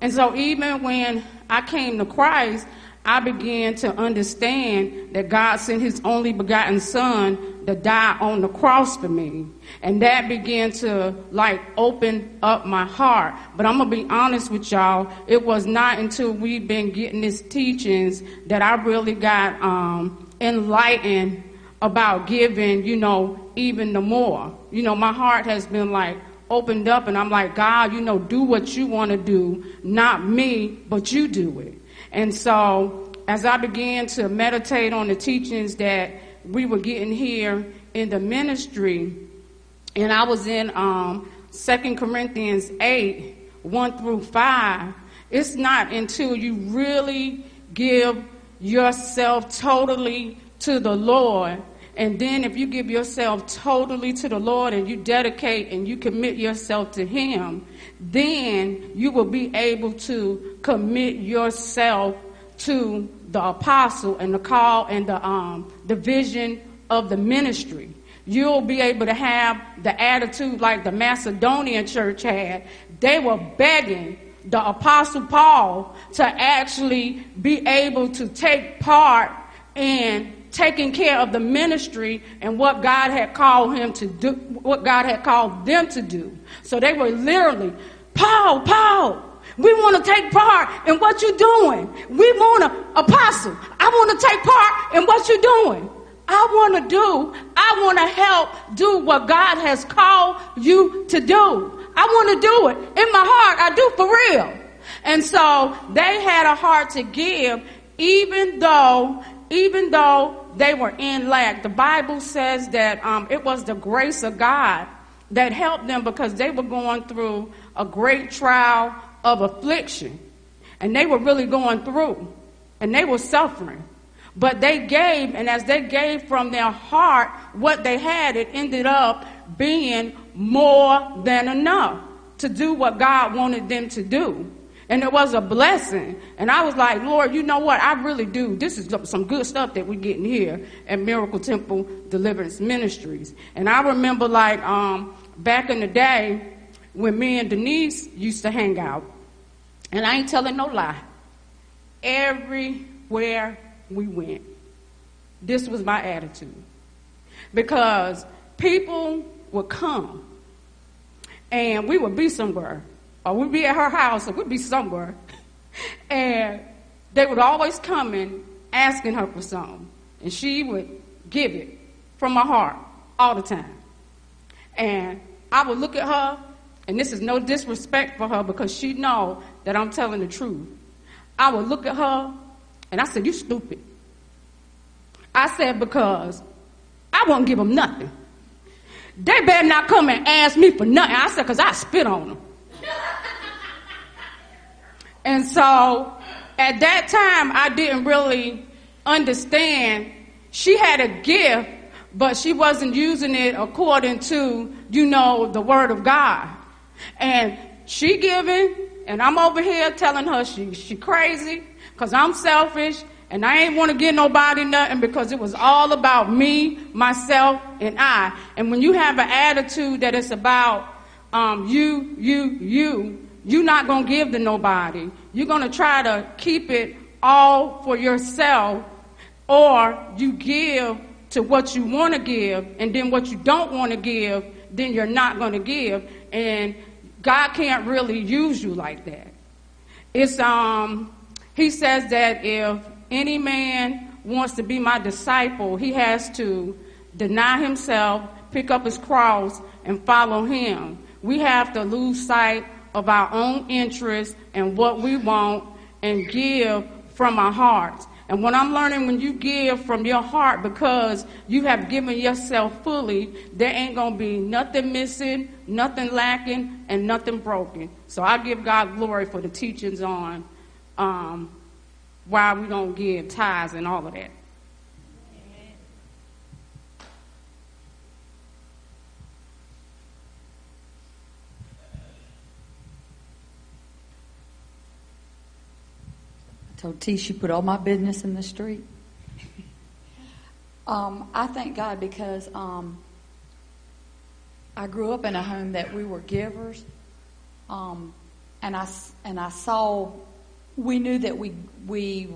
And so even when I came to Christ, I began to understand that God sent his only begotten son to die on the cross for me. And that began to like open up my heart. But I'm gonna be honest with y'all, it was not until we've been getting these teachings that I really got um, enlightened about giving, you know, even the more. You know, my heart has been like opened up and I'm like, God, you know, do what you want to do, not me, but you do it. And so as I began to meditate on the teachings that we were getting here in the ministry, and I was in um, 2 Corinthians 8, 1 through 5, it's not until you really give yourself totally to the Lord and then if you give yourself totally to the Lord and you dedicate and you commit yourself to Him, then you will be able to commit yourself to the apostle and the call and the um, the vision of the ministry. You'll be able to have the attitude like the Macedonian church had. They were begging the apostle Paul to actually be able to take part in taking care of the ministry and what God had called him to do, what God had called them to do. So they were literally, Paul, Paul, we want to take part in what you're doing. We want to, apostle, I want to take part in what you're doing. I want to do, I want to help do what God has called you to do. I want to do it. In my heart, I do for real. And so they had a heart to give, even though, even though they were in lack. The Bible says that um, it was the grace of God that helped them because they were going through a great trial of affliction. And they were really going through. And they were suffering. But they gave, and as they gave from their heart what they had, it ended up being more than enough to do what God wanted them to do. And it was a blessing. And I was like, Lord, you know what? I really do. This is some good stuff that we're getting here at Miracle Temple Deliverance Ministries. And I remember like um, back in the day when me and Denise used to hang out. And I ain't telling no lie. Everywhere we went, this was my attitude. Because people would come and we would be somewhere or we'd be at her house, or we'd be somewhere, and they would always come in asking her for something, and she would give it from her heart all the time. And I would look at her, and this is no disrespect for her because she know that I'm telling the truth. I would look at her, and I said, "You stupid." I said because I won't give them nothing. They better not come and ask me for nothing. I said, because I spit on them. And so at that time, I didn't really understand. She had a gift, but she wasn't using it according to, you know, the word of God. And she giving, and I'm over here telling her she, she crazy, cause I'm selfish, and I ain't want to give nobody nothing because it was all about me, myself, and I. And when you have an attitude that it's about um, you, you, you, you're not going to give to nobody. You're going to try to keep it all for yourself, or you give to what you want to give, and then what you don't want to give, then you're not going to give. And God can't really use you like that. It's, um, he says that if any man wants to be my disciple, he has to deny himself, pick up his cross, and follow him. We have to lose sight of our own interests and what we want and give from our hearts. And what I'm learning when you give from your heart because you have given yourself fully, there ain't going to be nothing missing, nothing lacking, and nothing broken. So I give God glory for the teachings on um, why we don't give tithes and all of that. Told T she put all my business in the street. [laughs] Um, I thank God because um, I grew up in a home that we were givers, um, and I and I saw we knew that we we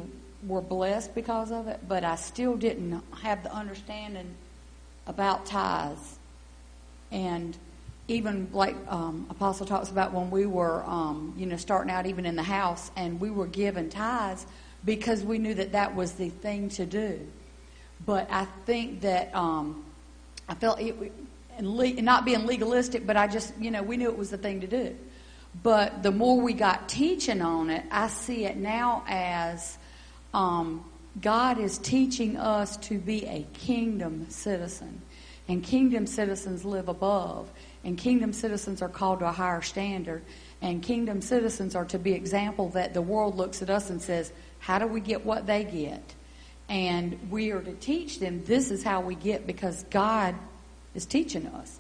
were blessed because of it, but I still didn't have the understanding about tithes. And even like um, Apostle talks about when we were, um, you know, starting out even in the house, and we were given tithes because we knew that that was the thing to do. But I think that um, I felt it, and le- not being legalistic, but I just, you know, we knew it was the thing to do. But the more we got teaching on it, I see it now as um, God is teaching us to be a kingdom citizen. And kingdom citizens live above. And kingdom citizens are called to a higher standard. And kingdom citizens are to be example that the world looks at us and says, how do we get what they get? And we are to teach them this is how we get because God is teaching us.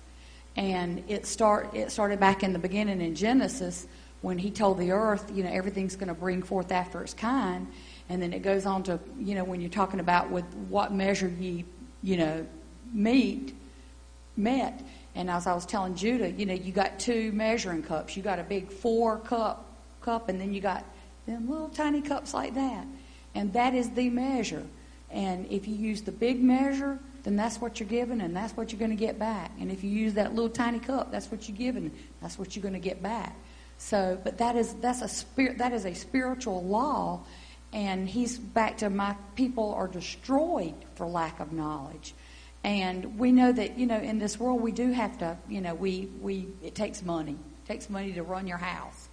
And it start it started back in the beginning in Genesis when he told the earth, you know, everything's going to bring forth after its kind. And then it goes on to, you know, when you're talking about with what measure ye, you know, meet, met. And as I was telling Judah, you know, you got two measuring cups. You got a big four cup cup, and then you got them little tiny cups like that. And that is the measure. And if you use the big measure, then that's what you're given, and that's what you're going to get back. And if you use that little tiny cup, that's what you're given, that's what you're going to get back. So, but that is that's a spirit that is a spiritual law, and he's back to my people are destroyed for lack of knowledge. And we know that you know in this world we do have to you know we we it takes money it takes money to run your house,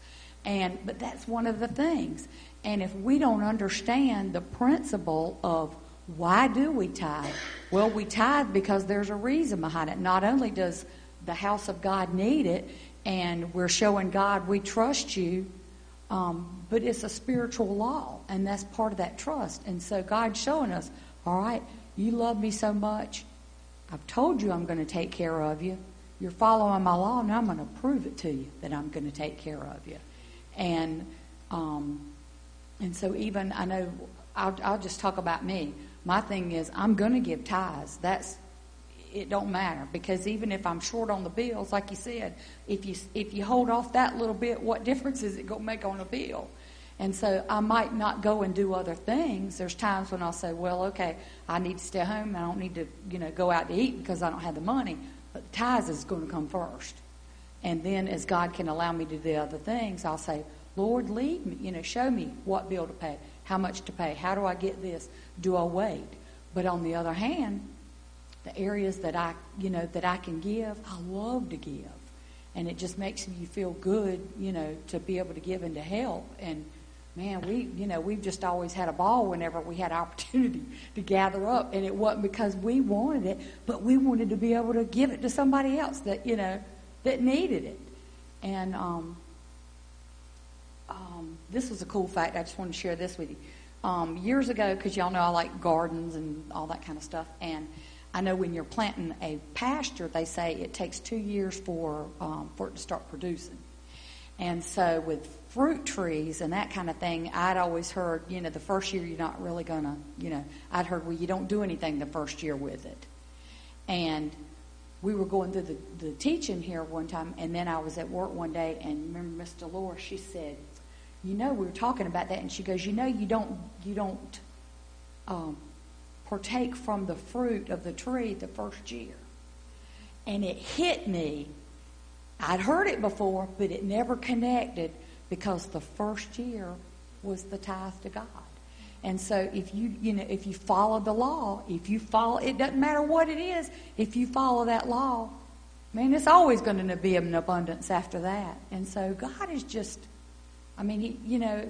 and but that's one of the things. And if we don't understand the principle of why do we tithe? Well, we tithe because there's a reason behind it. Not only does the house of God need it, and we're showing God we trust you, um, but it's a spiritual law, and that's part of that trust. And so God's showing us, all right, you love me so much. I've told you I'm going to take care of you. You're following my law, and I'm going to prove it to you that I'm going to take care of you. And um, and so even I know I'll, I'll just talk about me. My thing is I'm going to give tithes. That's it don't matter because even if I'm short on the bills, like you said, if you if you hold off that little bit, what difference is it going to make on a bill? And so I might not go and do other things. There's times when I'll say, well, okay, I need to stay home. I don't need to, you know, go out to eat because I don't have the money. But the tithes is going to come first. And then as God can allow me to do the other things, I'll say, Lord, lead me, you know, show me what bill to pay, how much to pay, how do I get this? Do I wait? But on the other hand, the areas that I, you know, that I can give, I love to give. And it just makes you feel good, you know, to be able to give and to help. And man, we, you know, we've just always had a ball whenever we had [laughs] opportunity to gather up. And it wasn't because we wanted it, but we wanted to be able to give it to somebody else that, you know, that needed it. And um, um, this was a cool fact. I just want to share this with you. Um, years ago, because y'all know I like gardens and all that kind of stuff, and I know when you're planting a pasture, they say it takes two years for um, for it to start producing. And so with fruit trees and that kind of thing, I'd always heard, you know, the first year you're not really gonna, you know, I'd heard, well, you don't do anything the first year with it. And we were going through the, the teaching here one time, and then I was at work one day, and remember Miss Dolores, she said, you know, we were talking about that, and she goes, you know, you don't, you don't um, partake from the fruit of the tree the first year. And it hit me. I'd heard it before, but it never connected because the first year was the tithe to God. And so if you, you know, if you follow the law, if you follow, it doesn't matter what it is, if you follow that law, man, it's always going to be an abundance after that. And so God is just, I mean, he, you know,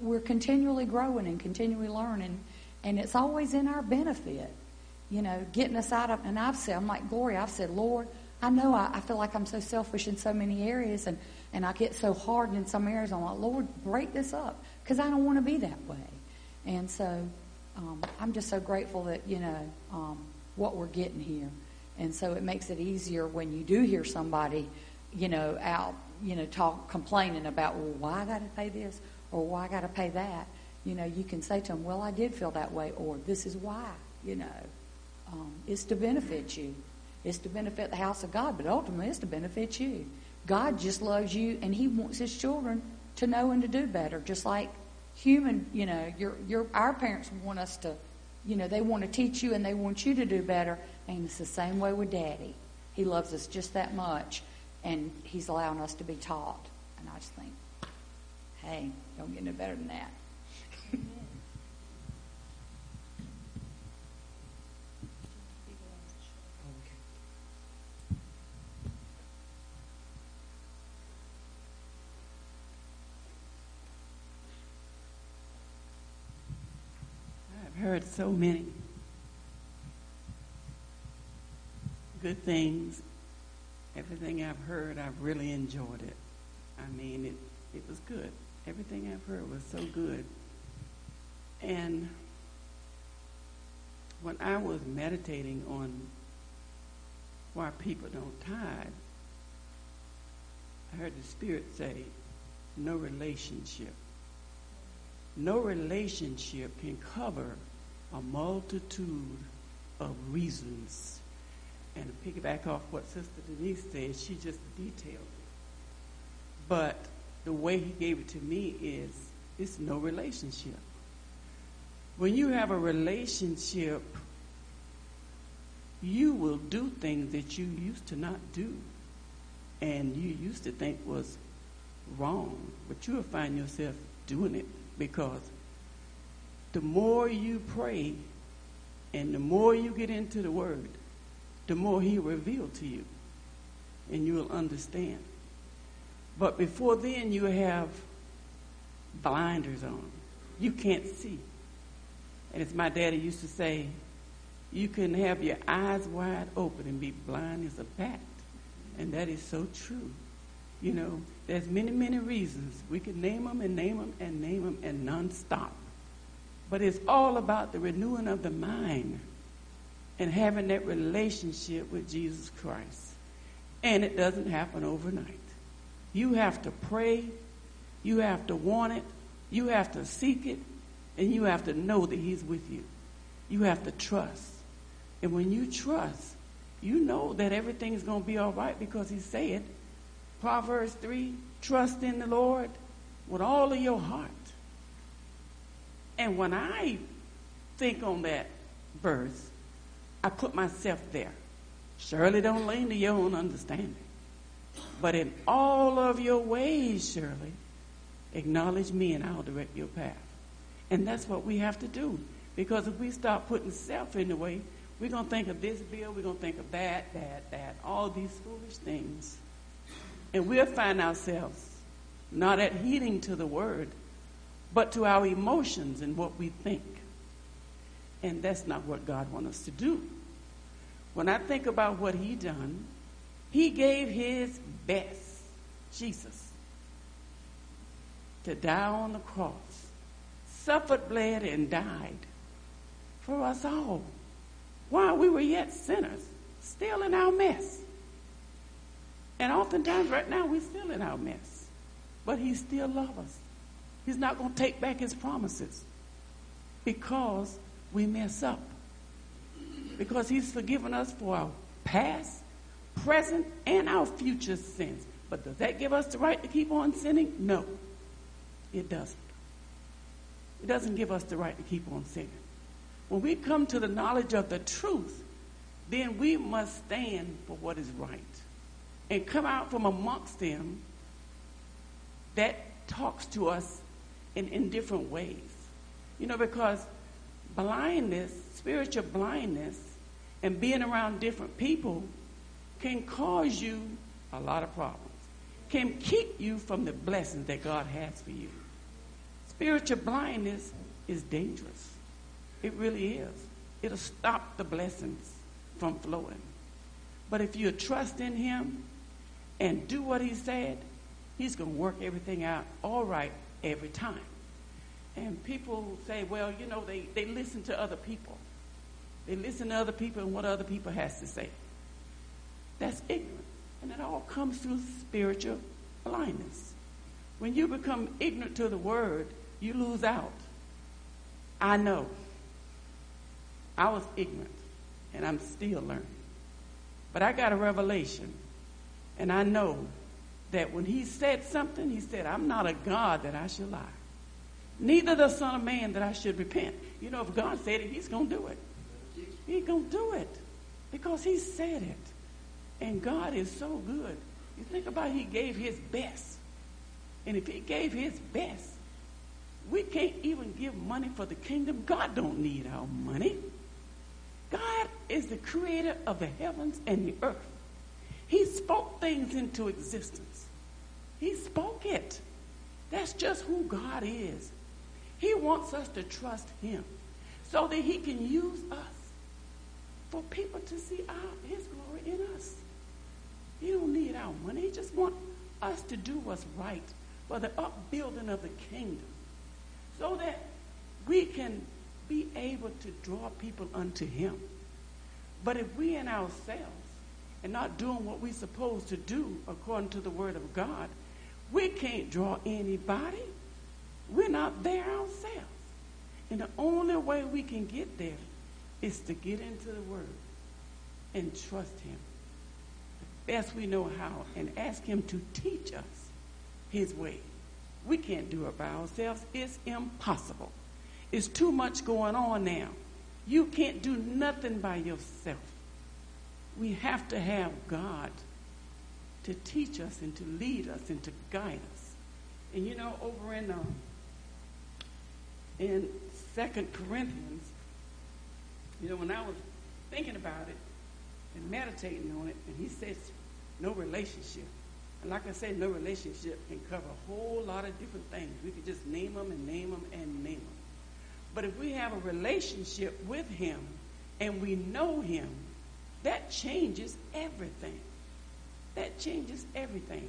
we're continually growing and continually learning, and it's always in our benefit, you know, getting us out of, and I've said, I'm like Gloria, I've said, Lord, I know I, I feel like I'm so selfish in so many areas, and, and I get so hardened in some areas. I'm like, Lord, break this up, because I don't want to be that way. And so um, I'm just so grateful that, you know, um, what we're getting here. And so it makes it easier when you do hear somebody, you know, out, you know, talk, complaining about, well, why I got to pay this or why I got to pay that. You know, you can say to them, well, I did feel that way or this is why, you know. Um, it's to benefit you. It's to benefit the house of God, but ultimately it's to benefit you. God just loves you and He wants His children to know and to do better, just like human, you know, your your our parents want us to, you know, they want to teach you and they want you to do better. And it's the same way with Daddy. He loves us just that much, and He's allowing us to be taught. And I just think, hey, don't get no better than that. [laughs] I've heard so many good things. Everything I've heard, I've really enjoyed it. I mean, it, it was good. Everything I've heard was so good. And when I was meditating on why people don't tithe, I heard the Spirit say, no relationship. No relationship can cover a multitude of reasons. And to piggyback off what Sister Denise said, she just detailed it. But the way he gave it to me is it's no relationship. When you have a relationship, you will do things that you used to not do and you used to think was wrong, but you will find yourself doing it because the more you pray and the more you get into the Word, the more He'll reveal to you and you'll understand. But before then, you have blinders on. You can't see. And as my daddy used to say, you can have your eyes wide open and be blind as a bat. And that is so true. You know, there's many, many reasons. We can name them and name them and name them and nonstop. But it's all about the renewing of the mind and having that relationship with Jesus Christ. And it doesn't happen overnight. You have to pray, you have to want it, you have to seek it, and you have to know that He's with you. You have to trust. And when you trust, you know that everything is going to be all right because He said, Proverbs 3 trust in the Lord with all of your heart. And when I think on that verse, I put myself there. Surely don't lean to your own understanding. But in all of your ways, surely, acknowledge me and I'll direct your path. And that's what we have to do. Because if we start putting self in the way, we're going to think of this bill, we're going to think of that, that, that, all these foolish things. And we'll find ourselves not adhering to the word, but to our emotions and what we think. And that's not what God wants us to do. When I think about what he done, he gave his best, Jesus, to die on the cross, suffered, bled, and died for us all while we were yet sinners, still in our mess. And oftentimes, right now, we're still in our mess. But he still loves us. He's not going to take back his promises because we mess up. Because he's forgiven us for our past, present, and our future sins. But does that give us the right to keep on sinning? No, it doesn't. It doesn't give us the right to keep on sinning. When we come to the knowledge of the truth, then we must stand for what is right and come out from amongst them that talks to us in, in different ways. You know, because blindness, spiritual blindness, and being around different people can cause you a lot of problems, can keep you from the blessings that God has for you. Spiritual blindness is dangerous. It really is. It'll stop the blessings from flowing. But if you trust in Him and do what He said, He's going to work everything out all right every time. And people say, well, you know, they, they listen to other people. They listen to other people and what other people has to say. That's ignorant. And it all comes through spiritual blindness. When you become ignorant to the word, you lose out. I know. I was ignorant, and I'm still learning. But I got a revelation, and I know that when he said something, he said, I'm not a God that I should lie. Neither the Son of Man that I should repent. You know, if God said it, He's going to do it. He's going to do it because He said it. And God is so good. You think about He gave His best. And if He gave His best, we can't even give money for the kingdom. God don't need our money. God is the creator of the heavens and the earth. He spoke things into existence. He spoke it. That's just who God is. He wants us to trust him so that he can use us for people to see our, his glory in us. He don't need our money. He just wants us to do what's right for the upbuilding of the kingdom so that we can be able to draw people unto him. But if we in ourselves and not doing what we're supposed to do according to the word of God, we can't draw anybody. We're not there ourselves. And the only way we can get there is to get into the word and trust him the best we know how and ask him to teach us his way. We can't do it by ourselves. It's impossible. It's too much going on now. You can't do nothing by yourself. We have to have God to teach us and to lead us and to guide us. And you know, over in um, in Second Corinthians, you know, when I was thinking about it and meditating on it, and he says no relationship. And like I said, no relationship can cover a whole lot of different things. We could just name them and name them and name them. But if we have a relationship with him and we know him, that changes everything. That changes everything.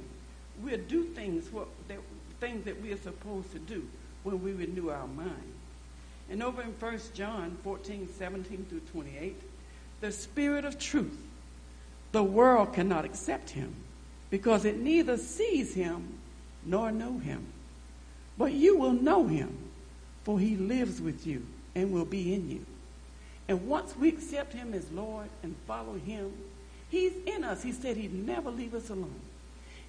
We'll do things what that, things that we are supposed to do when we renew our mind. And over in 1 John 14, 17 through 28, the Spirit of truth, the world cannot accept him because it neither sees him nor know him. But you will know him, for he lives with you and will be in you. And once we accept him as Lord and follow him, he's in us. He said he'd never leave us alone.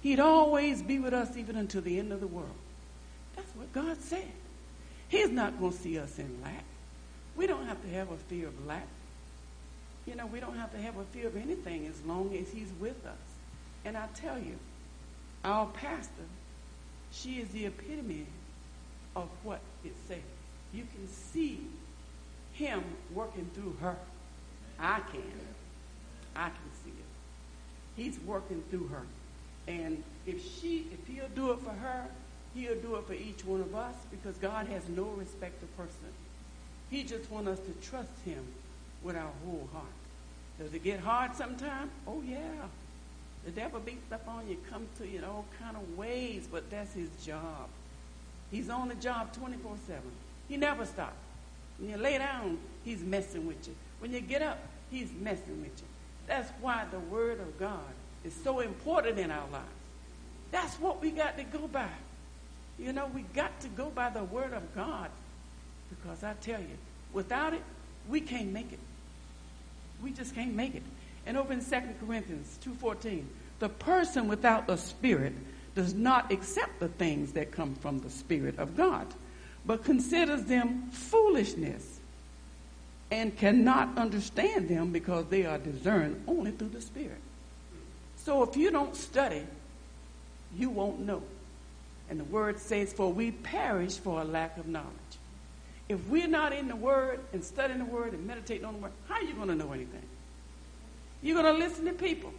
He'd always be with us even until the end of the world. That's what God said. He's not going to see us in lack. We don't have to have a fear of lack. You know, we don't have to have a fear of anything as long as he's with us. And I tell you, our pastor, she is the epitome of what it says. You can see him working through her. I can. I can see it. He's working through her. And if she, if he'll do it for her, he'll do it for each one of us because God has no respect of person. He just wants us to trust him with our whole heart. Does it get hard sometimes? Oh yeah. The devil beats up on you, comes to you in all kind of ways, but that's his job. He's on the job 24 7. He never stops. When you lay down, he's messing with you. When you get up, he's messing with you. That's why the Word of God is so important in our lives. That's what we got to go by. You know, we got to go by the Word of God. Because I tell you, without it, we can't make it. We just can't make it. And over in 2 Corinthians 2.14, the person without the Spirit does not accept the things that come from the Spirit of God, but considers them foolishness and cannot understand them because they are discerned only through the Spirit. So if you don't study, you won't know. And the word says, For we perish for a lack of knowledge. If we're not in the word and studying the word and meditating on the word, how are you going to know anything? You're going to listen to people.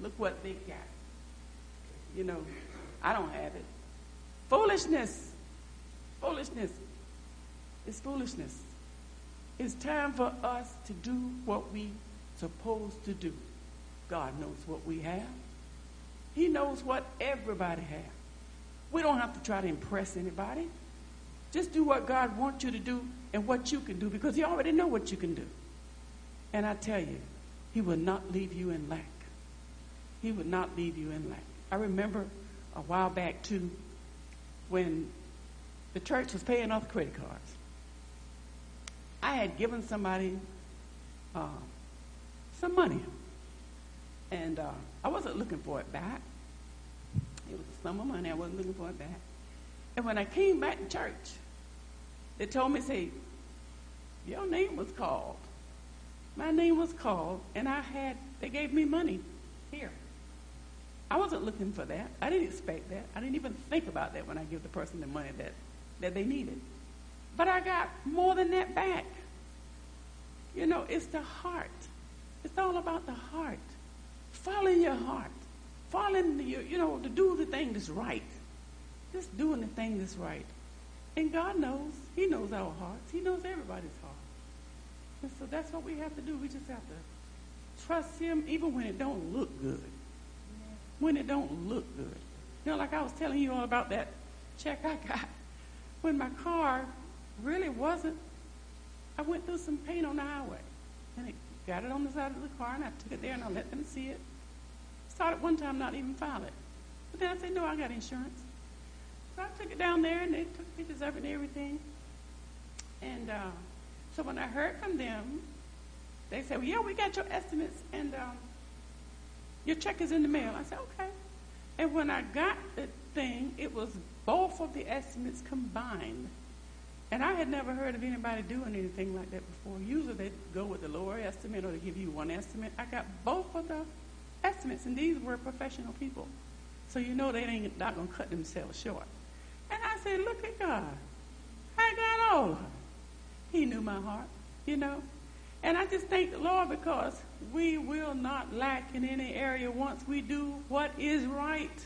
Look what they got. You know, I don't have it. Foolishness. Foolishness. It's foolishness. It's time for us to do what we supposed to do. God knows what we have. He knows what everybody has. We don't have to try to impress anybody. Just do what God wants you to do and what you can do because He already know what you can do. And I tell you, he will not leave you in lack. He will not leave you in lack. I remember a while back, too, when the church was paying off credit cards. I had given somebody uh, some money, and uh, I wasn't looking for it back. It was a sum of money. I wasn't looking for it back. And when I came back to church, They told me, say, your name was called. My name was called, and I had, they gave me money here. I wasn't looking for that. I didn't expect that. I didn't even think about that when I give the person the money that, that they needed. But I got more than that back. You know, it's the heart. It's all about the heart. Follow your heart. Follow your, you know, to do the thing that's right. Just doing the thing that's right. And God knows. He knows our hearts. He knows everybody's heart. And so that's what we have to do. We just have to trust him even when it don't look good. When it don't look good. You know, like I was telling you all about that check I got. When my car really wasn't, I went through some pain on the highway. And it got it on the side of the car and I took it there and I let them see it. Started one time not even file it. But then I said, no, I got insurance. So I took it down there and they took pictures of it and everything. And uh, so when I heard from them, they said, well, yeah, we got your estimates and um, your check is in the mail. I said, okay. And when I got the thing, it was both of the estimates combined. And I had never heard of anybody doing anything like that before. Usually they go with the lower estimate or they give you one estimate. I got both of the estimates, and these were professional people. So you know they ain't not to cut themselves short. And I said, look at God. I got all of it. He knew my heart, you know. And I just thank the Lord because we will not lack in any area once we do what is right.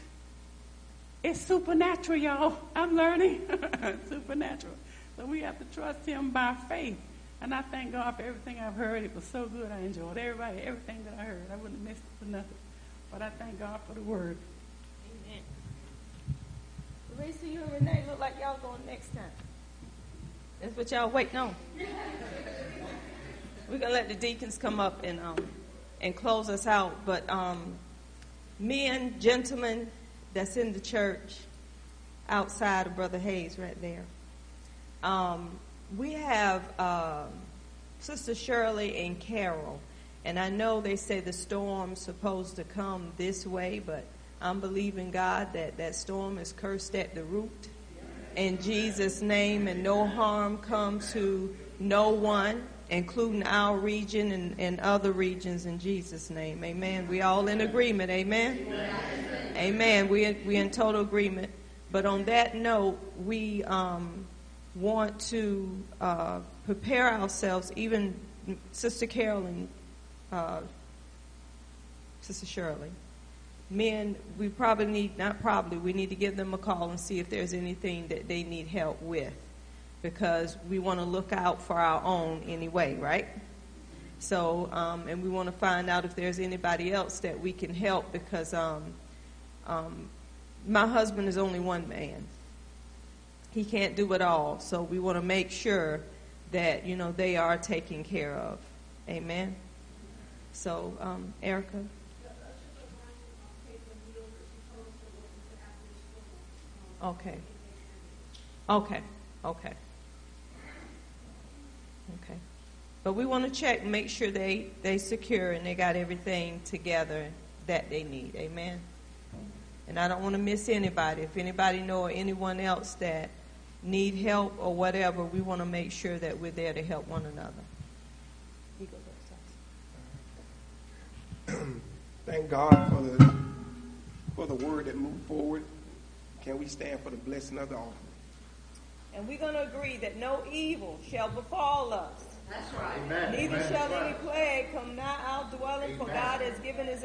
It's supernatural, y'all. I'm learning. [laughs] supernatural. So we have to trust Him by faith. And I thank God for everything I've heard. It was so good. I enjoyed everybody, everything that I heard. I wouldn't have missed it for nothing. But I thank God for the word. Amen. Teresa, you and Renee look like y'all going next time. That's what y'all waiting on. We're gonna let the deacons come up and um, and close us out. But um, men, gentlemen, that's in the church outside of Brother Hayes, right there. Um, we have uh, Sister Shirley and Carol, and I know they say the storm's supposed to come this way, but I'm believing God that that storm is cursed at the root. In Jesus' name, and no harm come to no one, including our region and, and other regions in Jesus' name. Amen. We all in agreement. Amen. Amen. We we in total agreement. But on that note, we um, want to uh, prepare ourselves. Even Sister Carolyn, uh, Sister Shirley men, we probably need, not probably, we need to give them a call and see if there's anything that they need help with. Because we want to look out for our own anyway, right? So, um, and we want to find out if there's anybody else that we can help because um, um, my husband is only one man. He can't do it all. So we want to make sure that, you know, they are taken care of. Amen. So, um, Erica. Okay. Okay. Okay. Okay. But we want to check, make sure they they secure and they got everything together that they need. Amen. And I don't want to miss anybody. If anybody know or anyone else that need help or whatever, we want to make sure that we're there to help one another. [clears throat] Thank God for the for the word that moved forward. Can we stand for the blessing of the offering? And we're going to agree that no evil shall befall us. That's right. Neither shall any plague come nigh our dwelling, for God has given his